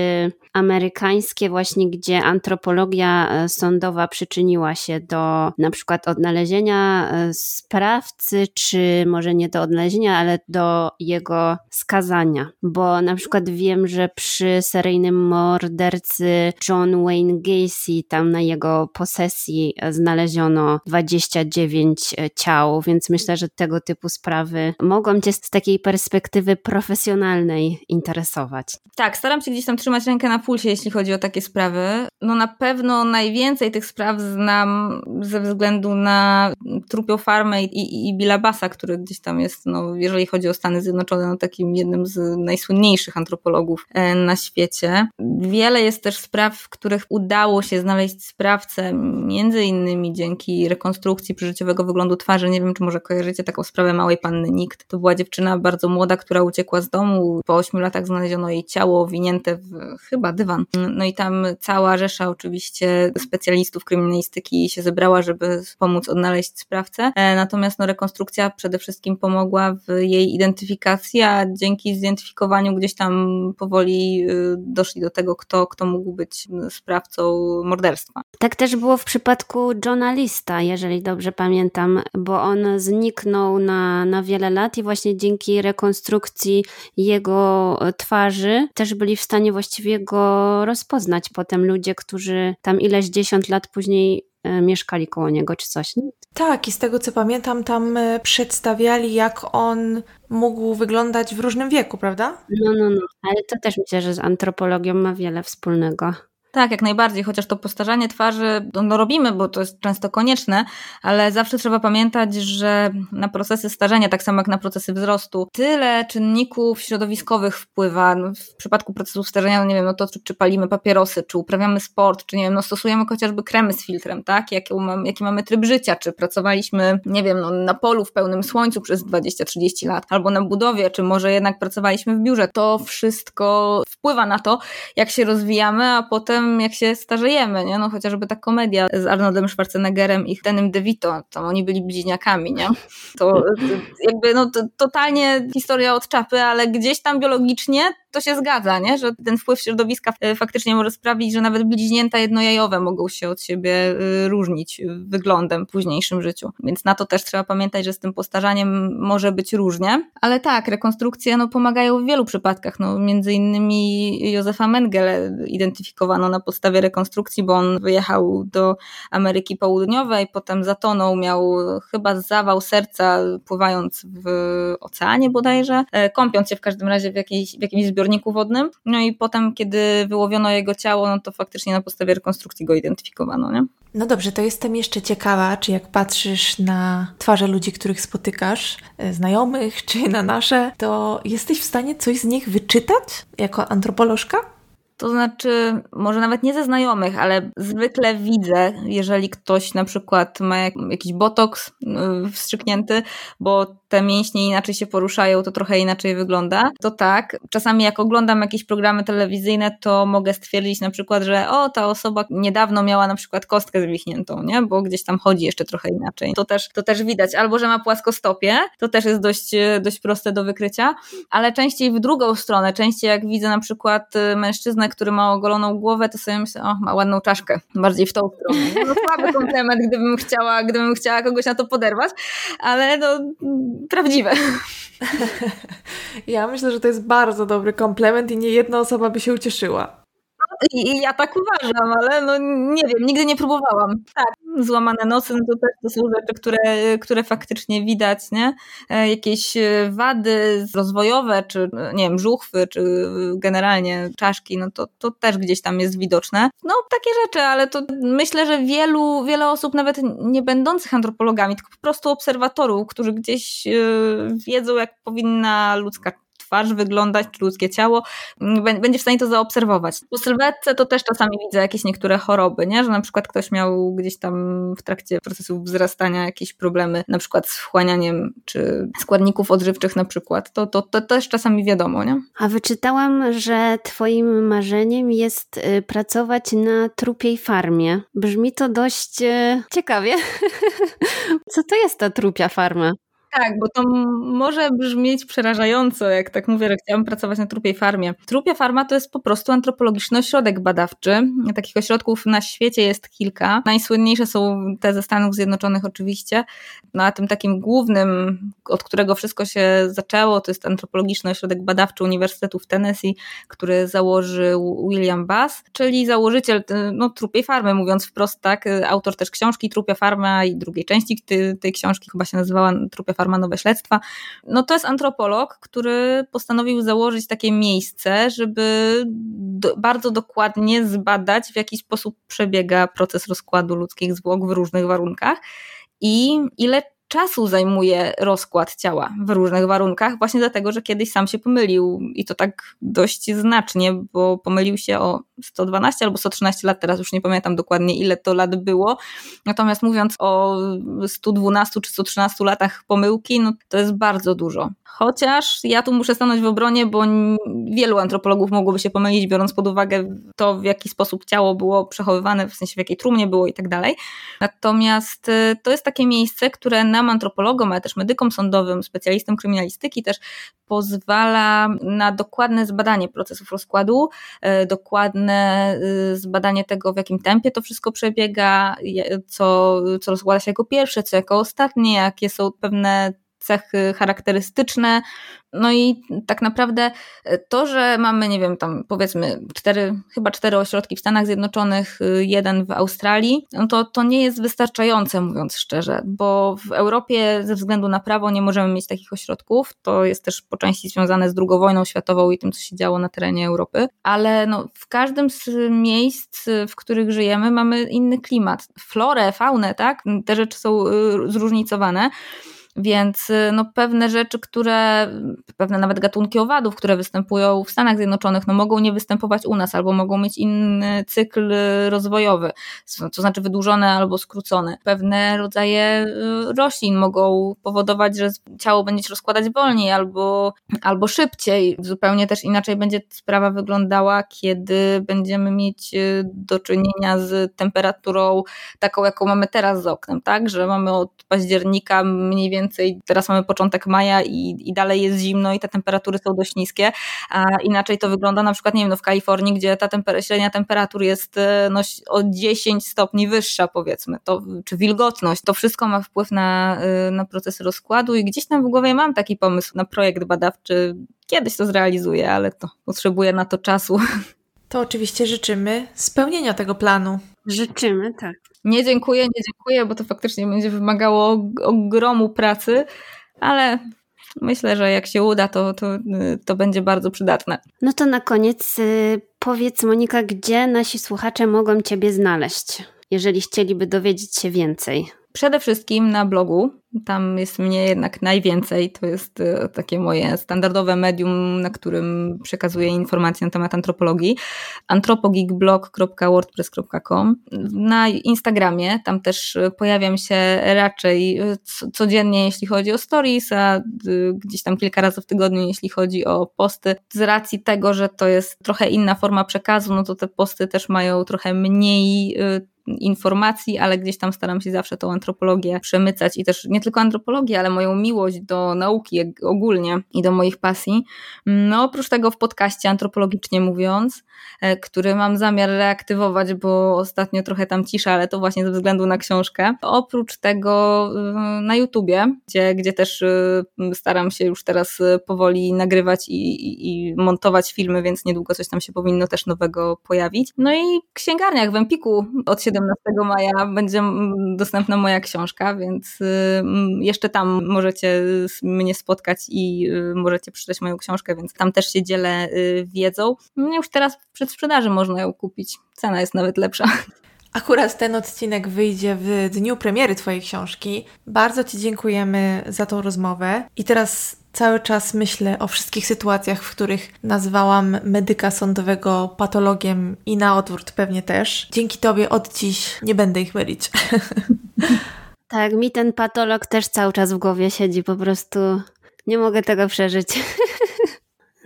[SPEAKER 1] amerykańskie właśnie, gdzie antropologia e, sądowa przyczyniła się do na przykład odnalezienia e, sprawcy, czy może nie do odnalezienia, ale do jego skazania. Bo na przykład wiem, że przy seryjnym mordercy John Wayne Gacy, tam na jego posesji znaleziono 29 e, ciał, więc myślę, że tego typu sprawy mogą Cię z takiej perspektywy profesjonalnej interesować.
[SPEAKER 3] Tak, staram się gdzieś tam trzymać rękę na pulsie, jeśli chodzi o takie sprawy. No na pewno najwięcej tych spraw znam ze względu na Trupią Farmę i, i Billa Bassa, który gdzieś tam jest, no, jeżeli chodzi o Stany Zjednoczone, no, takim jednym z najsłynniejszych antropologów e, na świecie. Wiele jest też spraw, w których udało się znaleźć sprawcę, między innymi dzięki rekonstrukcji przyżyciowego wyglądu twarzy. Nie wiem, czy może kojarzycie taką sprawę małej panny Nikt. To była dziewczyna bardzo młoda, która uciekła z domu. Po ośmiu latach znaleziono jej ciało owinięte w chyba dywan. No i tam cała rzesza rzesza oczywiście specjalistów kryminalistyki się zebrała, żeby pomóc odnaleźć sprawcę. E, natomiast no, rekonstrukcja przede wszystkim pomogła w jej identyfikacji, a dzięki zidentyfikowaniu gdzieś tam powoli y, doszli do tego, kto, kto mógł być sprawcą morderstwa.
[SPEAKER 1] Tak też było w przypadku Johna Lista, jeżeli dobrze pamiętam, bo on zniknął na, na wiele lat i właśnie dzięki rekonstrukcji jego twarzy też byli w stanie właściwie go rozpoznać potem ludzie, którzy tam ileś dziesiąt lat później e, mieszkali koło niego czy coś.
[SPEAKER 2] Tak, i z tego co pamiętam, tam e, przedstawiali, jak on mógł wyglądać w różnym wieku, prawda?
[SPEAKER 1] No, no, no. Ale to też myślę, że z antropologią ma wiele wspólnego.
[SPEAKER 3] Tak, jak najbardziej, chociaż to postarzanie twarzy no, no, robimy, bo to jest często konieczne, ale zawsze trzeba pamiętać, że na procesy starzenia, tak samo jak na procesy wzrostu, tyle czynników środowiskowych wpływa. No, w przypadku procesów starzenia, no nie wiem, no to czy, palimy papierosy, czy uprawiamy sport, czy nie wiem, no stosujemy chociażby kremy z filtrem, tak? Jaki, mam, jaki mamy tryb życia, czy pracowaliśmy, nie wiem, no, na polu w pełnym słońcu przez 20-30 lat, albo na budowie, czy może jednak pracowaliśmy w biurze. To wszystko wpływa na to, jak się rozwijamy, a potem jak się starzejemy, nie? No chociażby ta komedia z Arnoldem Schwarzeneggerem i Denim DeVito, tam oni byli bliźniakami, nie? To jakby no to, totalnie historia od czapy, ale gdzieś tam biologicznie to się zgadza, nie? że ten wpływ środowiska e, faktycznie może sprawić, że nawet bliźnięta jednojajowe mogą się od siebie e, różnić wyglądem w późniejszym życiu. Więc na to też trzeba pamiętać, że z tym postarzaniem może być różnie. Ale tak, rekonstrukcje no, pomagają w wielu przypadkach. No, między innymi Józefa Mengele identyfikowano na podstawie rekonstrukcji, bo on wyjechał do Ameryki Południowej, potem zatonął, miał chyba zawał serca pływając w oceanie bodajże, e, kąpiąc się w każdym razie w, jakiejś, w jakimś zbiorniku wodnym. No i potem, kiedy wyłowiono jego ciało, no to faktycznie na podstawie rekonstrukcji go identyfikowano, nie?
[SPEAKER 2] No dobrze, to jestem jeszcze ciekawa, czy jak patrzysz na twarze ludzi, których spotykasz, e, znajomych, czy na nasze, to jesteś w stanie coś z nich wyczytać jako antropolożka?
[SPEAKER 3] To znaczy, może nawet nie ze znajomych, ale zwykle widzę, jeżeli ktoś na przykład ma jakiś botoks y, wstrzyknięty, bo te mięśnie inaczej się poruszają, to trochę inaczej wygląda. To tak, czasami jak oglądam jakieś programy telewizyjne, to mogę stwierdzić na przykład, że o, ta osoba niedawno miała na przykład kostkę zwichniętą, nie? Bo gdzieś tam chodzi jeszcze trochę inaczej. To też, to też widać. Albo, że ma płaskostopie, to też jest dość, dość proste do wykrycia, ale częściej w drugą stronę, częściej jak widzę na przykład y, który ma ogoloną głowę, to sobie myślę, o, ma ładną czaszkę. Bardziej w tą stronę. No słaby komplement, gdybym chciała, gdybym chciała kogoś na to poderwać, ale no prawdziwe.
[SPEAKER 2] Ja myślę, że to jest bardzo dobry komplement i nie jedna osoba by się ucieszyła.
[SPEAKER 3] I, ja tak uważam, ale no nie wiem, nigdy nie próbowałam. Tak, złamane nosy no to też to są rzeczy, które, które faktycznie widać, nie? E, jakieś e, wady rozwojowe, czy nie wiem, żuchwy, czy generalnie czaszki, no to, to też gdzieś tam jest widoczne. No takie rzeczy, ale to myślę, że wielu, wiele osób, nawet nie będących antropologami, tylko po prostu obserwatorów, którzy gdzieś e, wiedzą, jak powinna ludzka twarz wyglądać, czy ludzkie ciało, mm, będzie w stanie to zaobserwować. Po sylwetce to też czasami widzę jakieś niektóre choroby, nie? że na przykład ktoś miał gdzieś tam w trakcie procesu wzrastania jakieś problemy, na przykład z wchłanianiem, czy składników odżywczych na przykład. To, to, to też czasami wiadomo, nie?
[SPEAKER 1] A wyczytałam, że twoim marzeniem jest y, pracować na trupiej farmie. Brzmi to dość y, ciekawie. Co to jest ta trupia farma?
[SPEAKER 3] Tak, bo to może brzmieć przerażająco, jak tak mówię, że chciałam pracować na trupiej farmie. Trupia farma to jest po prostu antropologiczny ośrodek badawczy. Takich ośrodków na świecie jest kilka. Najsłynniejsze są te ze Stanów Zjednoczonych oczywiście. No a tym takim głównym, od którego wszystko się zaczęło, to jest antropologiczny ośrodek badawczy Uniwersytetu w Tennessee, który założył William Bass, czyli założyciel no, trupiej farmy, mówiąc wprost tak, autor też książki Trupia farma i drugiej części tej, tej książki chyba się nazywała Trupia farma nowe śledztwa. No to jest antropolog, który postanowił założyć takie miejsce, żeby do, bardzo dokładnie zbadać, w jaki sposób przebiega proces rozkładu ludzkich zwłok w różnych warunkach i ile czasu zajmuje rozkład ciała w różnych warunkach, właśnie dlatego, że kiedyś sam się pomylił i to tak dość znacznie, bo pomylił się o 112 albo 113 lat, teraz już nie pamiętam dokładnie ile to lat było. Natomiast mówiąc o 112 czy 113 latach pomyłki, no to jest bardzo dużo. Chociaż ja tu muszę stanąć w obronie, bo wielu antropologów mogłoby się pomylić, biorąc pod uwagę to, w jaki sposób ciało było przechowywane, w sensie w jakiej trumnie było i tak dalej. Natomiast y, to jest takie miejsce, które nam antropologom, ale też medykom sądowym, specjalistom kryminalistyki też pozwala na dokładne zbadanie procesów rozkładu, y, dokładne y, zbadanie tego, w jakim tempie to wszystko przebiega, co, co rozkłada się jako pierwsze, co jako ostatnie, jakie są pewne cechy charakterystyczne. No i tak naprawdę e, to, że mamy, nie wiem, tam powiedzmy cztery, chyba cztery ośrodki w Stanach Zjednoczonych, y, jeden w Australii, no to, to nie jest wystarczające, mówiąc szczerze, bo w Europie ze względu na prawo nie możemy mieć takich ośrodków. To jest też po części związane z II wojną światową i tym, co się działo na terenie Europy, ale no, w każdym z miejsc, w których żyjemy, mamy inny klimat. Florę, faunę, tak? Te rzeczy są y, zróżnicowane. Więc y, no, pewne rzeczy, które, pewne nawet gatunki owadów, które występują w Stanach Zjednoczonych, no, mogą nie występować u nas albo mogą mieć inny cykl rozwojowy, to znaczy wydłużony albo skrócony. Pewne rodzaje y, roślin mogą powodować, że ciało będzie się rozkładać wolniej albo, albo szybciej. Zupełnie też inaczej będzie sprawa wyglądała, kiedy będziemy mieć y, do czynienia z temperaturą taką, jaką mamy teraz z oknem, tak? Że mamy od października mniej więcej więcej, teraz mamy początek maja i, i dalej jest zimno i te temperatury są dość niskie, a inaczej to wygląda na przykład, nie wiem, no w Kalifornii, gdzie ta temper średnia temperatur jest e, no, o 10 stopni wyższa powiedzmy, to, czy wilgotność, to wszystko ma wpływ na, e, na procesy rozkładu i gdzieś tam w głowie mam taki pomysł na projekt badawczy, kiedyś to zrealizuję, ale to potrzebuję na to czasu.
[SPEAKER 2] To oczywiście życzymy spełnienia tego planu.
[SPEAKER 1] Życzymy, tak.
[SPEAKER 3] Nie dziękuję, nie dziękuję, bo to faktycznie będzie wymagało ogromu pracy, ale myślę, że jak się uda, to, to, to będzie bardzo przydatne.
[SPEAKER 1] No to na koniec y, powiedz, Monika, gdzie nasi słuchacze mogą Ciebie znaleźć, jeżeli chcieliby dowiedzieć się więcej?
[SPEAKER 3] Przede wszystkim na blogu. Tam jest mnie jednak najwięcej. To jest e, takie moje standardowe medium, na którym przekazuję informacje na temat antropologii. antropogigblog.wordpress.com. Na Instagramie tam też pojawiam się raczej e, codziennie, jeśli chodzi o stories, a e, gdzieś tam kilka razy w tygodniu, jeśli chodzi o posty. Z racji tego, że to jest trochę inna forma przekazu, no to te posty też mają trochę mniej informacji, ale gdzieś tam staram się zawsze tą antropologię przemycać i też nie tylko antropologię, ale moją miłość do nauki ogólnie i do moich pasji. No oprócz tego w podcaście antropologicznie mówiąc, e, który mam zamiar reaktywować, bo ostatnio trochę tam cisza, ale to właśnie ze względu na książkę. Oprócz tego e, na YouTubie, gdzie, gdzie też e, staram się już teraz powoli nagrywać i, i, i montować filmy, więc niedługo coś tam się powinno też nowego pojawić. No i w księgarniach w Empiku od 7 17 maja będzie dostępna moja książka, więc y, jeszcze tam możecie mnie spotkać i y, możecie przeczytać moją książkę, więc tam też się dzielę y, wiedzą. No już teraz w przedsprzedaży można ją kupić. Cena jest nawet lepsza.
[SPEAKER 2] Akurat ten odcinek wyjdzie w dniu premiery Twojej książki. Bardzo Ci dziękujemy za tą rozmowę. I teraz cały czas myślę o wszystkich sytuacjach, w których nazwałam medyka sądowego patologiem i na odwrót pewnie też. Dzięki Tobie od dziś nie będę ich mylić.
[SPEAKER 1] Tak, mi ten patolog też cały czas w głowie siedzi, po prostu nie mogę tego przeżyć.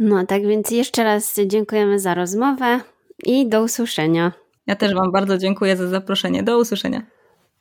[SPEAKER 1] No, tak więc jeszcze raz dziękujemy za rozmowę i do usłyszenia.
[SPEAKER 3] Ja też Wam bardzo dziękuję za zaproszenie. Do usłyszenia.